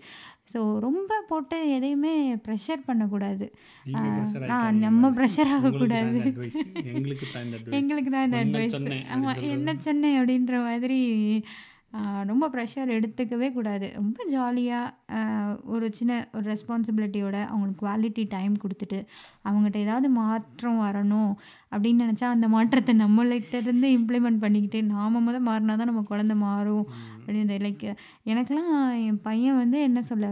ஸோ ரொம்ப போட்டு எதையுமே ப்ரெஷர் பண்ணக்கூடாது. நீங்க ஆயிட்டாங்க. நம்ம ப்ரெஷர் உங்களுக்கு தான் ஆகக்கூடாது. இந்த. எங்களுக்கு தான் இந்த advice. எங்களுக்கு தான் இந்த உன்னை அட்வைஸ் சொன்னேன் ஆமாம் அப்படின்னு என்ன சொன்னேன் அப்படின்ற மாதிரி ரொம்ப ப்ரெஷர் எடுத்துக்கவே கூடாது. ரொம்ப ஜாலியாக ஒரு சின்ன ஒரு ரெஸ்பான்சிபிலிட்டியோட அவங்களுக்கு குவாலிட்டி டைம் கொடுத்துட்டு அவங்ககிட்ட ஏதாவது மாற்றம் வரணும் அப்படின்னு நினச்சா அந்த மாற்றத்தை நம்மள்கிட்ட இருந்து இம்ப்ளிமெண்ட் பண்ணிக்கிட்டு நாம முத மாறினா தான் நம்ம குழந்தை மாறும். அப்படின்னு லைக் எனக்கெல்லாம் என் பையன் வந்து என்ன சொல்ல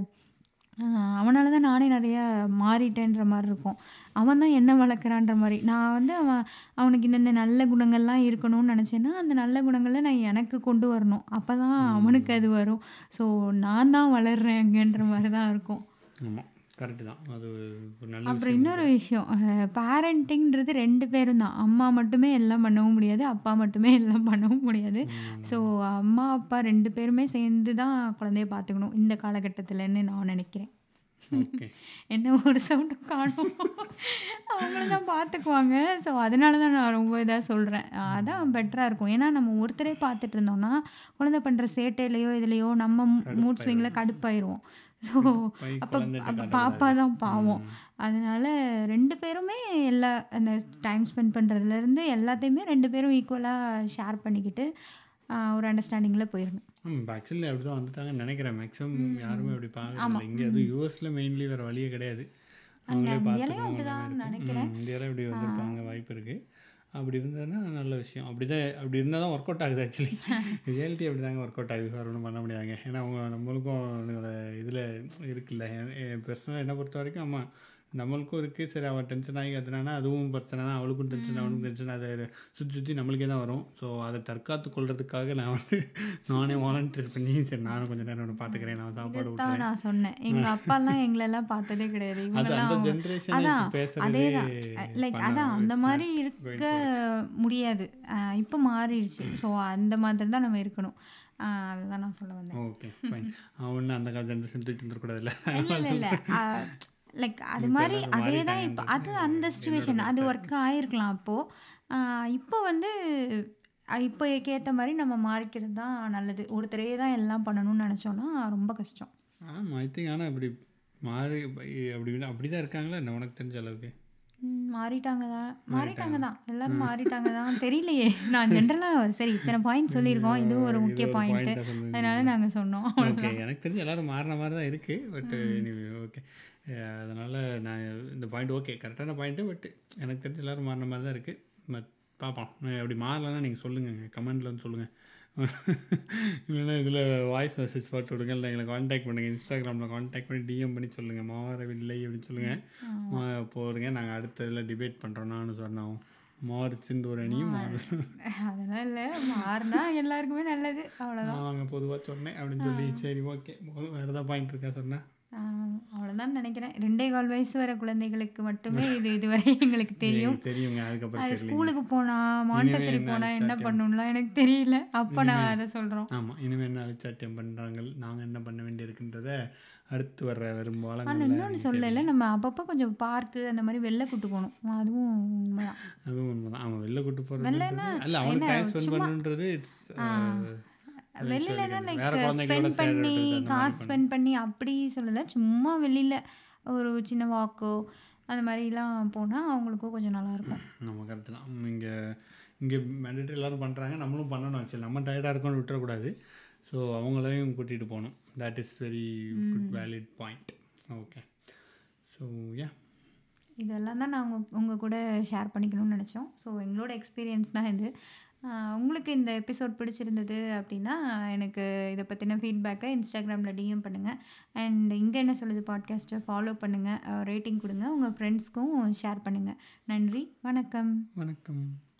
அவனால தான் நானே நிறைய மாறிட்டேன்ற மாதிரி இருக்கும். அவன் தான் என்ன வளர்க்குறான்ற மாதிரி. நான் வந்து அவன் அவனுக்கு இந்தந்த நல்ல குணங்கள்லாம் இருக்கணும்னு நினச்சேன்னா அந்த நல்ல குணங்களை நான் எனக்கு கொண்டு வரணும். அப்போ தான் அவனுக்கு அது வரும். ஸோ நான் தான் வளர்றேன் அங்கன்ற மாதிரி தான் இருக்கும். ஆமாம் கரெக்டு தான். அது ஒரு நல்ல அப்புறம் இன்னொரு விஷயம். பேரண்டிங்கிறது ரெண்டு பேரும் தான். அம்மா மட்டுமே எல்லாம் பண்ணவும் முடியாது. அப்பா மட்டுமே எல்லாம் பண்ணவும் முடியாது. ஸோ அம்மா அப்பா ரெண்டு பேருமே சேர்ந்து தான் குழந்தைய பார்த்துக்கணும். இந்த காலகட்டத்தில்னு நான் நினைக்கிறேன். (laughs) என்ன ஒரு சவுண்டும் காணும். அவங்கள தான் பார்த்துக்குவாங்க. ஸோ அதனால தான் நான் ரொம்ப இதாக சொல்கிறேன் அதான் பெட்டராக இருக்கும். ஏன்னா நம்ம ஒருத்தரே பார்த்துட்டு இருந்தோம்னா குழந்தை பண்ணுற சேட்டையிலையோ இதுலையோ நம்ம மூட் ஸ்விங்கில் கடுப்பாயிருவோம் ஸோ அப்போ அப்போ. பாப்பா தான் பாவம். அதனால ரெண்டு பேருமே எல்லா அந்த டைம் ஸ்பெண்ட் பண்ணுறதுலேருந்து எல்லாத்தையுமே ரெண்டு பேரும் ஈக்குவலாக ஷேர் பண்ணிக்கிட்டு ஒரு அண்டர்ஸ்டாண்டிங்கில் போயிடணும் ம் ஆக்சுவலி அப்படி தான் வந்துட்டாங்கன்னு நினைக்கிறேன். மேக்ஸிமம் யாருமே அப்படி பார்க்கறது இங்கே அதுவும் யூஎஸில் மெயின்லி வேறு வழியே கிடையாது. அவங்களே இருக்கும். நினைக்கிறேன். இந்தியாவில் இப்படி வந்திருப்பாங்க வாய்ப்பு இருக்குது அப்படி இருந்ததுன்னா நல்ல விஷயம். அப்படி தான் அப்படி இருந்தால் தான் ஒர்க் அவுட் ஆகுது ஆக்சுவலி ரியாலிட்டி (laughs) அப்படி தாங்க ஒர்க் அவுட் ஆகுது வேறு ஒன்றும் பண்ண முடியாதுங்க. ஏன்னா அவங்க நம்மளுக்கும் இதில் இருக்குல்ல பர்சனலாக என்னை பொறுத்த வரைக்கும் ஆமாம் நம்மளுக்கும் இருக்குது சரி அவள் டென்ஷன் ஆகி அதுனா அதுவும் பிரச்சனை தான். அவளுக்கும் டென்ஷன் அவனுக்கும் டென்ஷன் அதை சுற்றி சுற்றி நம்மளுக்கே தான் வரும். ஸோ அதை தற்காத்து கொள்றதுக்காக நான் வந்து நானே வாலண்டியர் பண்ணி சரி நானும் கொஞ்சம் நேரம் ஒன்று பார்த்துக்கிறேன் நான் சாப்பாடு தான் நான் சொன்னேன். எங்க அப்பாலாம் எங்களெல்லாம் பார்த்ததே கிடையாது. அது அந்த இவங்கெல்லாம் பேசுறதே அதேதான் லைக் அதான் அந்த மாதிரி இருக்க முடியாது. இப்போ மாறிடுச்சு. ஸோ அந்த மாதிரி தான் நம்ம இருக்கணும். அதுதான் நான் சொல்ல வந்தேன். ஓகே ஃபைன் அவன் அந்த ஜென்ரேஷன் தூக்கிட்டு வந்துடக்கூடாதுல்ல இல்லை இல்லை லைக் அது மாதிரி அதே தான் இப்போ அது அந்த சுச்சுவேஷன் அது ஒர்க் ஆயிருக்கலாம் அப்போது இப்போ வந்து இப்போ ஏற்ற மாதிரி நம்ம மாறிக்கிறது தான் நல்லது. ஒருத்தரே தான் எல்லாம் பண்ணணும்னு நினச்சோன்னா ரொம்ப கஷ்டம். ஆமாம் ஐ திங்க் ஆனால் இப்படி மாறி அப்படி அப்படி தான் இருக்காங்களா? என்ன உனக்கு தெரிஞ்ச அளவுக்கு? மாறிட்டாங்க தான். மாறிட்டாங்க தான். எல்லாரும் மாறிட்டாங்க தான். தெரியலையே. நான் ஜென்ரலாக சரி இத்தனை பாயிண்ட் சொல்லியிருக்கோம். இது ஒரு முக்கிய ஒரு பாயிண்ட் point ஆ சொன்னீங்க. அதனால நாங்கள் சொன்னோம். ஓகே எனக்கு தெரிஞ்சு எல்லாரும் மாறின மாதிரி தான் இருக்குது பட் ஓகே அதனால் நான் இந்த பாயிண்ட் ஓகே கரெக்டான பாயிண்ட்டு பட் எனக்கு தெரிஞ்சு எல்லாரும் மாறின மாதிரி தான் இருக்குது பட் பார்ப்போம் நான் அப்படி மாறலன்னா நீங்கள் சொல்லுங்கள் கமெண்டில் வந்து சொல்லுங்கள் இல்லைன்னா இதில் வாய்ஸ் மெசேஜ் போட்டு விடுங்க. இல்லை எங்களை காண்டாக்ட் பண்ணுங்கள் இன்ஸ்டாகிராமில் காண்டாக்ட் பண்ணி டிஎம் பண்ணி சொல்லுங்கள் மாறவில்லை அப்படின்னு சொல்லுங்கள் போடுங்க. நாங்கள் அடுத்த இதில் டிபேட் பண்ணுறோம் நானும் சொன்னோம் மார்ச்ன்ற ஒரு அணியும் அதெல்லாம் இல்லை. மாறினா எல்லாருக்குமே நல்லது. அவ்வளோதான் அவங்க பொதுவாக சொன்னேன் அப்படின்னு சொல்லி. சரி ஓகே போதும். வேறு ஏதாவது பாயிண்ட் இருக்கா சொன்னேன் அவ்வளோதான் நினைக்கிறேன். ரெண்டே கால் வயசு வர குழந்தைகளுக்கு மட்டுமே இது இதுவரை எங்களுக்கு (laughs) தெரியும். தெரியுங்க அதுக்கப்புறம் அது ஸ்கூலுக்கு போனா மாண்டசரி என்ன போனா என்ன? பண்ணணும்லாம் எனக்கு தெரியல. அப்போ நான் அதை சொல்கிறோம் ஆமாம் இனிமேல் என்ன அழிச்சாட்டியம் பண்ணுறாங்க நாங்கள் என்ன பண்ண வேண்டியிருக்குன்றத அடுத்து வர்ற வரும் ஆனால் இன்னொன்று சொல்லலை நம்ம அப்பப்போ கொஞ்சம் பார்க்கு அந்த மாதிரி வெளில கூட்டு போகணும். அதுவும் உண்மைதான். அதுவும் உண்மைதான். அவன் வெளில கூட்டு போகிறது அல்ல அவனுக்கு டைம் ஸ்பெண்ட் பண்ணுன்றது இட்ஸ் வெளியிலனா லைக் ஸ்பெண்ட் பண்ணி காசு ஸ்பெண்ட் பண்ணி. அப்படி சொல்லலை. சும்மா வெளியில் ஒரு சின்ன வாக்கோ அந்த மாதிரிலாம் போனால் அவங்களுக்கும் கொஞ்சம் நல்லாயிருக்கும் (clears throat) நம்ம கரெக்டு தான். இங்கே இங்கே மேண்டேட்டரி எல்லாரும் பண்ணுறாங்க நம்மளும் பண்ணணும் ஆக்சுவலி நம்ம டயர்டாக இருக்கோம்னு விட்டுறக்கூடாது. ஸோ அவங்களையும் கூட்டிகிட்டு போகணும். That is very good valid point okay so yeah இதெல்லாம் தான் நாங்கள் உங்கள் கூட ஷேர் பண்ணிக்கணும்னு நினச்சோம். ஸோ எங்களோட எக்ஸ்பீரியன்ஸ் தான் இது. உங்களுக்கு இந்த எபிசோட் பிடிச்சிருந்தது அப்படின்னா எனக்கு இதை பற்றின ஃபீட்பேக்கை இன்ஸ்டாகிராமில் டிஎம் பண்ணுங்கள் அண்ட் இங்கே என்ன சொல்லுது பாட்காஸ்ட்டை ஃபாலோ பண்ணுங்கள் ரேட்டிங் கொடுங்க. உங்கள் ஃப்ரெண்ட்ஸ்க்கும் ஷேர் பண்ணுங்கள் நன்றி. வணக்கம். வணக்கம்.